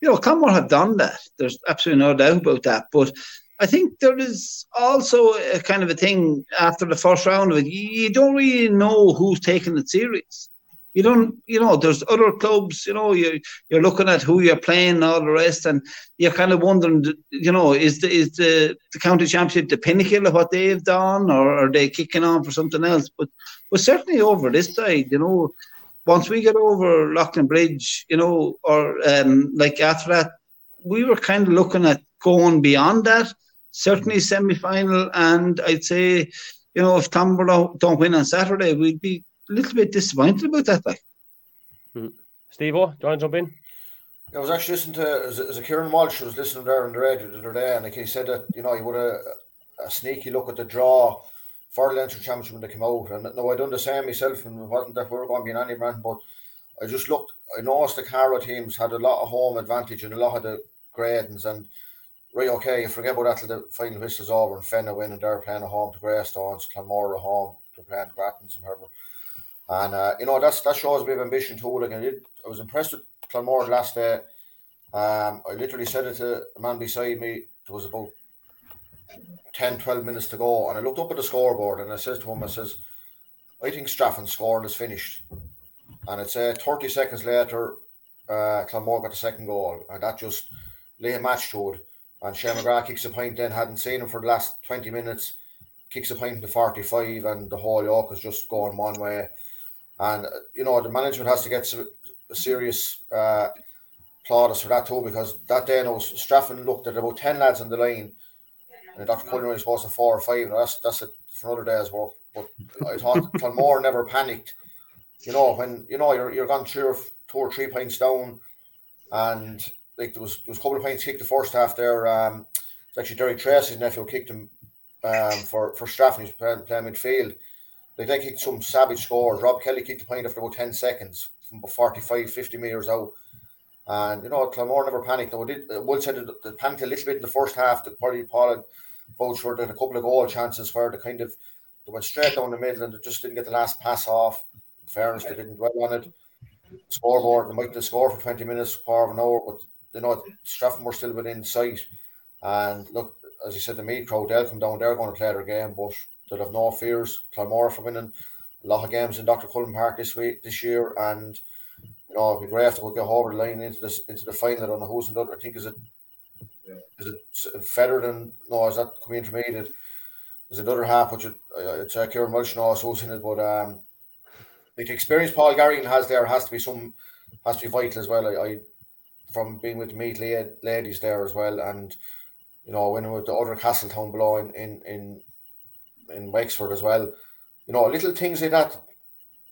you know, Clonmore have done that. There's absolutely no doubt about that. But I think there is also a kind of a thing after the first round of it. You don't really know who's taking it serious. You don't, you know, there's other clubs, you know, you, you're looking at who you're playing and all the rest, and you're kind of wondering, you know, is the, is the, the county championship the pinnacle of what they've done, or are they kicking on for something else? But, but certainly over this side, you know, once we get over Leighlinbridge, you know, or um, like after that, we were kind of looking at going beyond that. Certainly semi final, and I'd say, you know, if Clonmore don't, win on Saturday, we'd be little bit disappointed about that. Like, hmm. Steve, O, do you want to jump in? I was actually listening to as, as a Kieran Walsh was listening there on the radio the other day, and like he said that you know he would have a sneaky look at the draw for the Leinster Championship when they came out. And no, I done the same myself, and it wasn't that we were going to be in any brand, but I just looked. I noticed the Carlow teams had a lot of home advantage and a lot of the gradings, and right, okay, you forget about that till the final whistle's over and Fenagh win, and they're playing at home to Greystones, Clonmore at home, they're playing Grattans and whatever. And uh, you know that's that shows a bit of ambition too. Like I I was impressed with Clonmore last day. Um, I literally said it to the man beside me. There was about 10, 12 minutes to go, and I looked up at the scoreboard and I says to him, I says, I think Straffan's scoring is finished. And it's uh, 30 seconds later, uh, Clonmore got the second goal, and that just lay a match to it. And Shane McGrath kicks a point then, hadn't seen him for the last 20 minutes, kicks a point to 45, and the whole yoke is just going one way. And, uh, you know, the management has to get a serious uh, plaudits for that too, because that day, no, Straffan looked at about 10 lads on the line, and Dr. Cullen was supposed to four or five. Now that's that's it for another day's work. But I thought *laughs* Clonmore never panicked. You know, when you know you're you're gone three or two or three points down, and like there was there was a couple of points kicked the first half there. Um, it's actually Derek Tracy's nephew kicked him um for for Straffan. He's playing, playing midfield. Like they kicked some savage scores. Rob Kelly kicked the point after about 10 seconds from about 45, 50 metres out. And you know, Clonmore never panicked. Though did uh, Will said that they panicked a little bit in the first half. The party Paul vouched for a couple of goal chances where they kind of they went straight down the middle and they just didn't get the last pass off. In fairness, they didn't dwell on it. Scoreboard, they might have scored for 20 minutes, quarter of an hour, but you know, Straffan were still within sight. And look, as you said, the Meath crowd, they'll come down, they're going to play their game, but they'll have no fears. Clonmore for winning a lot of games in Dr. Cullen Park this week, this year, and you know, it'd be great if we get over the line into this into the final. Don't know who's in other. I think is it is it Federer and no, is that coming intermediate? There's another half which it, it's uh, Kieran Welsh knows who's in it, but um, the experience Paul Garrigan has there has to be some has to be vital as well. I, I from being with the ladies there as well, and you know winning with the other Castletown below in in in, in Wexford as well. You know, little things like that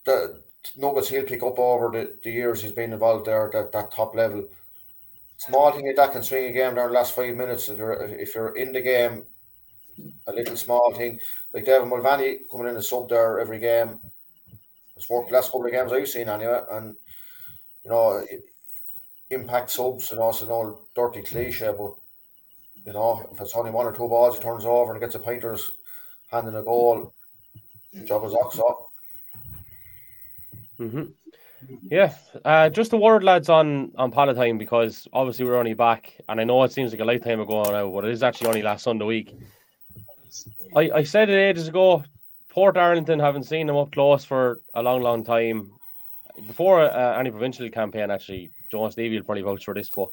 that nuggets he'll pick up over the, the years he's been involved there at that, that top level. Small thing like that can swing a game down the last five minutes if you're if you're in the game. A little small thing like David Mulvaney coming in as sub there every game. It's worked the last couple of games I've seen anyway, and you know, impact subs and also no dirty cliche, but you know, if it's only one or two balls, he turns over and gets a hand in a goal. Job is ox up. hmm Yeah, uh, just a word, lads, on on Palatine because obviously we're only back, and I know it seems like a lifetime ago now, but it is actually only last Sunday week. I, I said it ages ago. Portarlington haven't seen them up close for a long, long time. Before uh, any provincial campaign, actually, John Stevie will probably vouch for this, but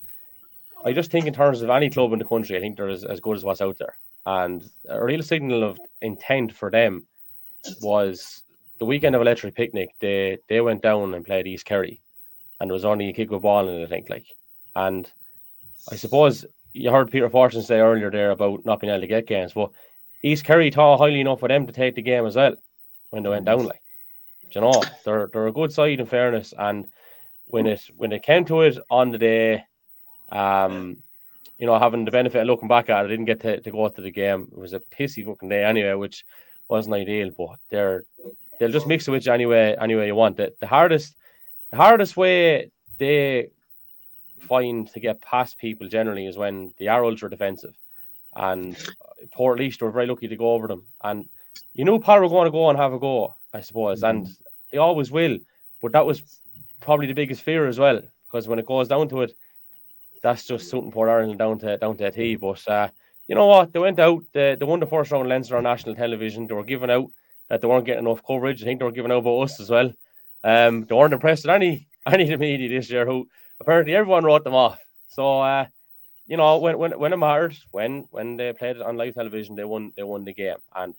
I just think in terms of any club in the country, I think they're as, as good as what's out there. And a real signal of intent for them was the weekend of Electric Picnic. They they went down and played East Kerry, and there was only a kick of ball in it, I think. Like, and I suppose you heard Peter Fortune say earlier there about not being able to get games, but East Kerry thought highly enough for them to take the game as well when they went down. Like, Do you know, they're they're a good side in fairness, and when it when it came to it on the day, um, you know, having the benefit of looking back at it, I didn't get to, to go to the game. It was a pissy fucking day anyway, which wasn't ideal. But they're they'll just mix it with you anyway, anyway you want it. The hardest the hardest way they find to get past people generally is when they are ultra defensive. And Portlaoise were very lucky to go over them. And you knew Power were going to go and have a go, I suppose. And mm-hmm. they always will. But that was probably the biggest fear as well. Because when it goes down to it, that's just suiting Port Ireland down to down to a T. But uh, you know what? They went out, they, they won the first round Leinster on national television. They were giving out that they weren't getting enough coverage. I think they were giving out about us as well. Um, they weren't impressed with any *laughs* any of the media this year who apparently everyone wrote them off. So uh, you know, when when when it mattered, when when they played it on live television, they won they won the game. And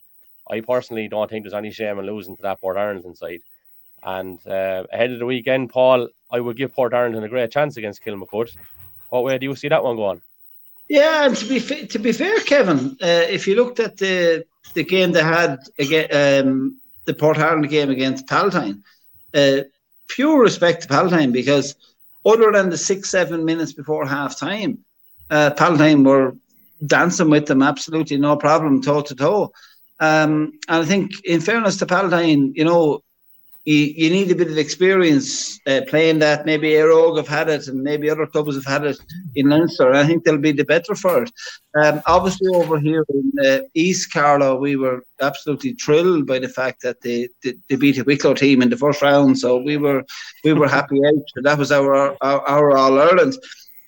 I personally don't think there's any shame in losing to that Port Ireland side. And uh, ahead of the weekend, Paul, I would give Port Ireland a great chance against Kilmacud. What way do you see that one going? Yeah, and to be fa- to be fair, Kevin, uh, if you looked at the the game they had again, um, the Port Ireland game against Palatine, uh, pure respect to Palatine because other than the six seven minutes before half time, uh, Palatine were dancing with them absolutely no problem toe to toe. Um, and I think, in fairness to Palatine, you know, you, you need a bit of experience uh, playing that. Maybe Éire Óg have had it, and maybe other clubs have had it in Leinster. I think they'll be the better for it. Um, obviously, over here in uh, East Carlow, we were absolutely thrilled by the fact that they, they, they beat a Wicklow team in the first round. So we were we were happy out. That was our our, our All Ireland.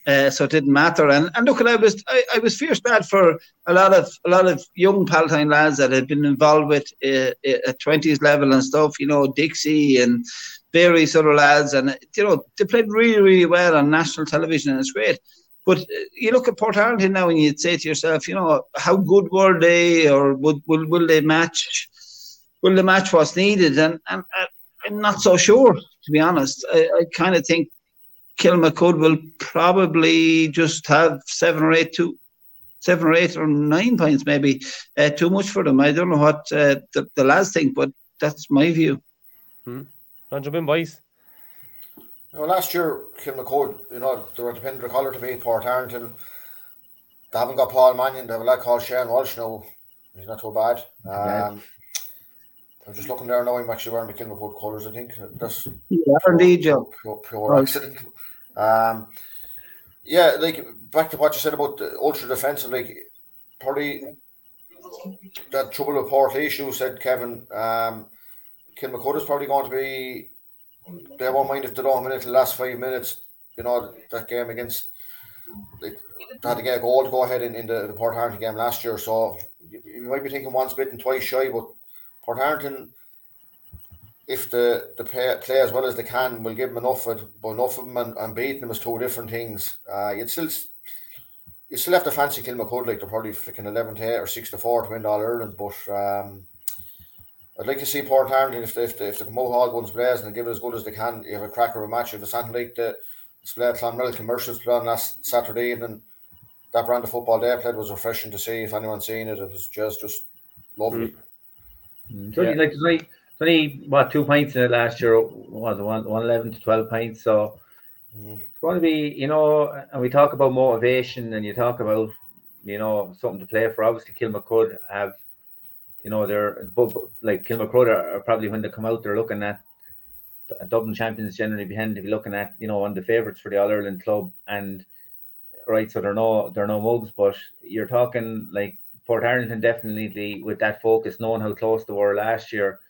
Uh, so it didn't matter. And and look, I was I, I was fierce bad for a lot of a lot of young Palatine lads that had been involved with uh, at twenties level and stuff. You know, Dixie and various other lads, and you know they played really really well on national television, and it's great. But uh, you look at Port Ireland now, and you'd say to yourself, you know, how good were they, or would will will they match? Will they match what's needed? And and uh, I'm not so sure, to be honest. I, I kind of think Kilmacud will probably just have seven or eight, two, seven or eight or nine points, maybe uh, too much for them. I don't know what uh, the, the lads think, but that's my view. Hmm. Want to jump in, boys? You know, last year, Kilmacud, you know, they were dependent on colour to beat Port Ireland. They haven't got Paul Mannion. They have a lad called Shane Walsh now. He's not too bad. Um, I'm just looking there now. I'm actually wearing the Kilmacud colours. I think that's Yeah, indeed, Joe. pure, pure Right. accident. Um, yeah, like back to what you said about the ultra defensive, like probably that trouble with Port issue said Kevin. Um, Kilmacud is probably going to be. They won't mind if they don't win it the last five minutes. You know that game against. They had to get a goal to go ahead in, in the, the Portarlington game last year, so you, you might be thinking once bitten, twice shy. But Portarlington, if the the play, play as well as they can, we'll give them enough of but enough of them and, and beating them is two different things. Uh, you'd still you still have to fancy Kilmacud like they're probably freaking eleven to eight or six to four to win All Ireland, but um, I'd like to see Portarlington if they, if they, if they come out all guns blazing and give it as good as they can. You have a cracker of a match. If it's something like the display at Clonmel commercials put on last Saturday evening, that brand of football they played was refreshing to see. If anyone's seen it, it was just just lovely. It's only, like there's only, what two points in it last year. Was one one eleven to twelve points? So Mhm. it's going to be, you know, and we talk about motivation, and you talk about, you know, something to play for. Obviously, Kilmacud have, you know, they're like Kilmacud are, are probably when they come out, they're looking at Dublin champions generally behind. If you're looking at, you know, one of the favourites for the All Ireland club, and right, so they're no they're no mugs, but you're talking like Port Ireland definitely with that focus, knowing how close they were last year.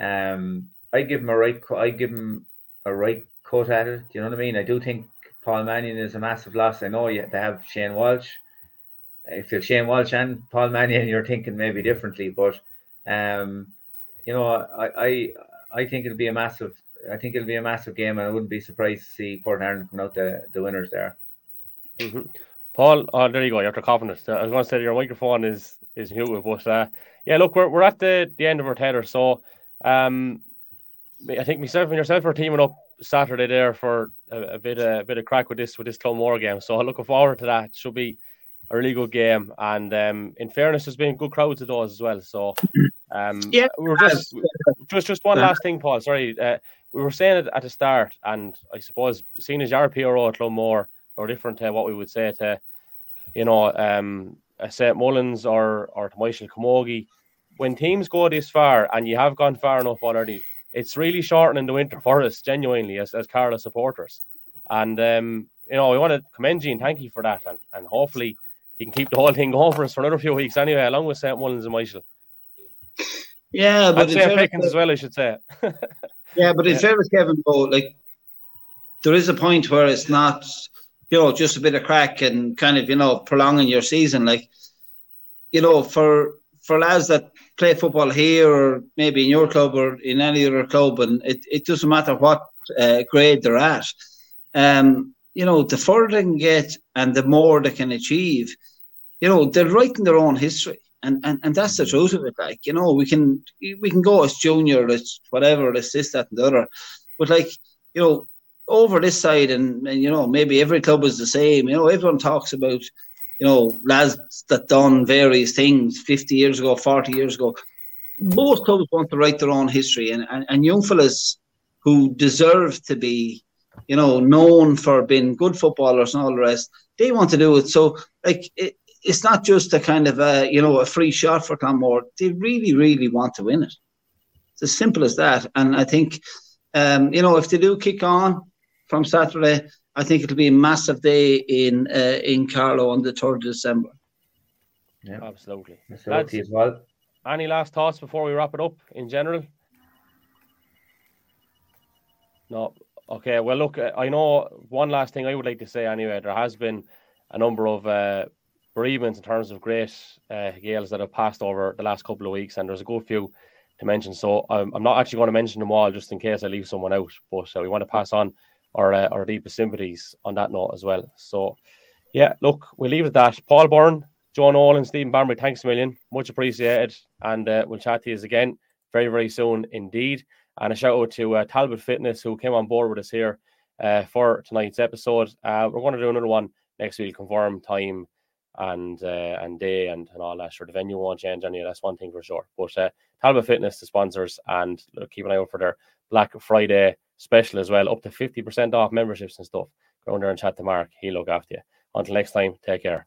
Um, I give him a right. I give him a right cut at it. Do you know what I mean? I do think Paul Mannion is a massive loss. I know you they have Shane Walsh. If you're Shane Walsh and Paul Mannion, you're thinking maybe differently. But um, you know, I I I think it'll be a massive. I think it'll be a massive game, and I wouldn't be surprised to see Port Ireland come out the, the winners there. Mhm. Paul, oh, there you go. You're it. I was going to say your microphone is is muted, but uh, yeah, look, we're, we're at the, the end of our tether. So um, I think myself and yourself are teaming up Saturday there for a, a bit of, a bit of crack with this with this Clonmore game. So I'm looking forward to that. Should be a really good game. And um, in fairness, there's been good crowds of those as well. So um, *clears throat* Yeah. we we're just just just one last thing, Paul. Sorry, uh, we were saying it at the start, and I suppose seeing as your PRO at Clonmore or different to what we would say to, you know, um, a St Mullins or or to Myshall Camogie, when teams go this far and you have gone far enough already, it's really shortening the winter for us, genuinely, as as Carlow supporters. And um, you know, we want to commend you and thank you for that, and, and hopefully you can keep the whole thing going for us for another few weeks anyway, along with St Mullins and Myshall. Yeah, but St Pickens as well, I should say. *laughs* Yeah, but in Yeah. fairness, Kevin, though, like there is a point where it's not, you know, just a bit of crack and kind of, you know, prolonging your season. Like, you know, for for lads that play football here or maybe in your club or in any other club, and it, it doesn't matter what uh, grade they're at. Um, you know, the further they can get and the more they can achieve, you know, they're writing their own history. And, and and that's the truth of it. Like, you know, we can we can go as junior, as whatever, as this, that, and the other. But like, you know, over this side, and, and you know, maybe every club is the same. You know, everyone talks about, you know, lads that done various things 50 years ago, 40 years ago. Most clubs want to write their own history, and, and, and young fellas who deserve to be, you know, known for being good footballers and all the rest, they want to do it. So, like, it, it's not just a kind of a, you know, a free shot for Clonmore. They really, really want to win it. It's as simple as that. And I think, um, you know, if they do kick on from Saturday, I think it'll be a massive day in uh, in Carlow on the third of December. Yeah, Absolutely. Mr. Lucky as well. Any last thoughts before we wrap it up in general? No. Okay. Well, look, uh, I know one last thing I would like to say anyway. There has been a number of uh, bereavements in terms of great uh, Gales that have passed over the last couple of weeks, and there's a good few to mention. So um, I'm not actually going to mention them all just in case I leave someone out, but uh, we want to pass on our, uh, our deepest sympathies on that note as well. So, yeah, look, we'll leave it at that. Paul Byrne, Joe Nolan, Stephen Bambury, thanks a million. Much appreciated. And uh, we'll chat to you again very, very soon indeed. And a shout out to uh, Talbot Fitness, who came on board with us here uh, for tonight's episode. Uh, we're going to do another one next week, confirm time and uh, and day and, and all that. Sure, the venue won't change any. Of that's one thing for sure. But uh, Talbot Fitness, the sponsors, and look, keep an eye out for their Black Friday special as well, up to 50% off memberships and stuff. Go on there and chat to Mark. He'll look after you. Until next time, take care.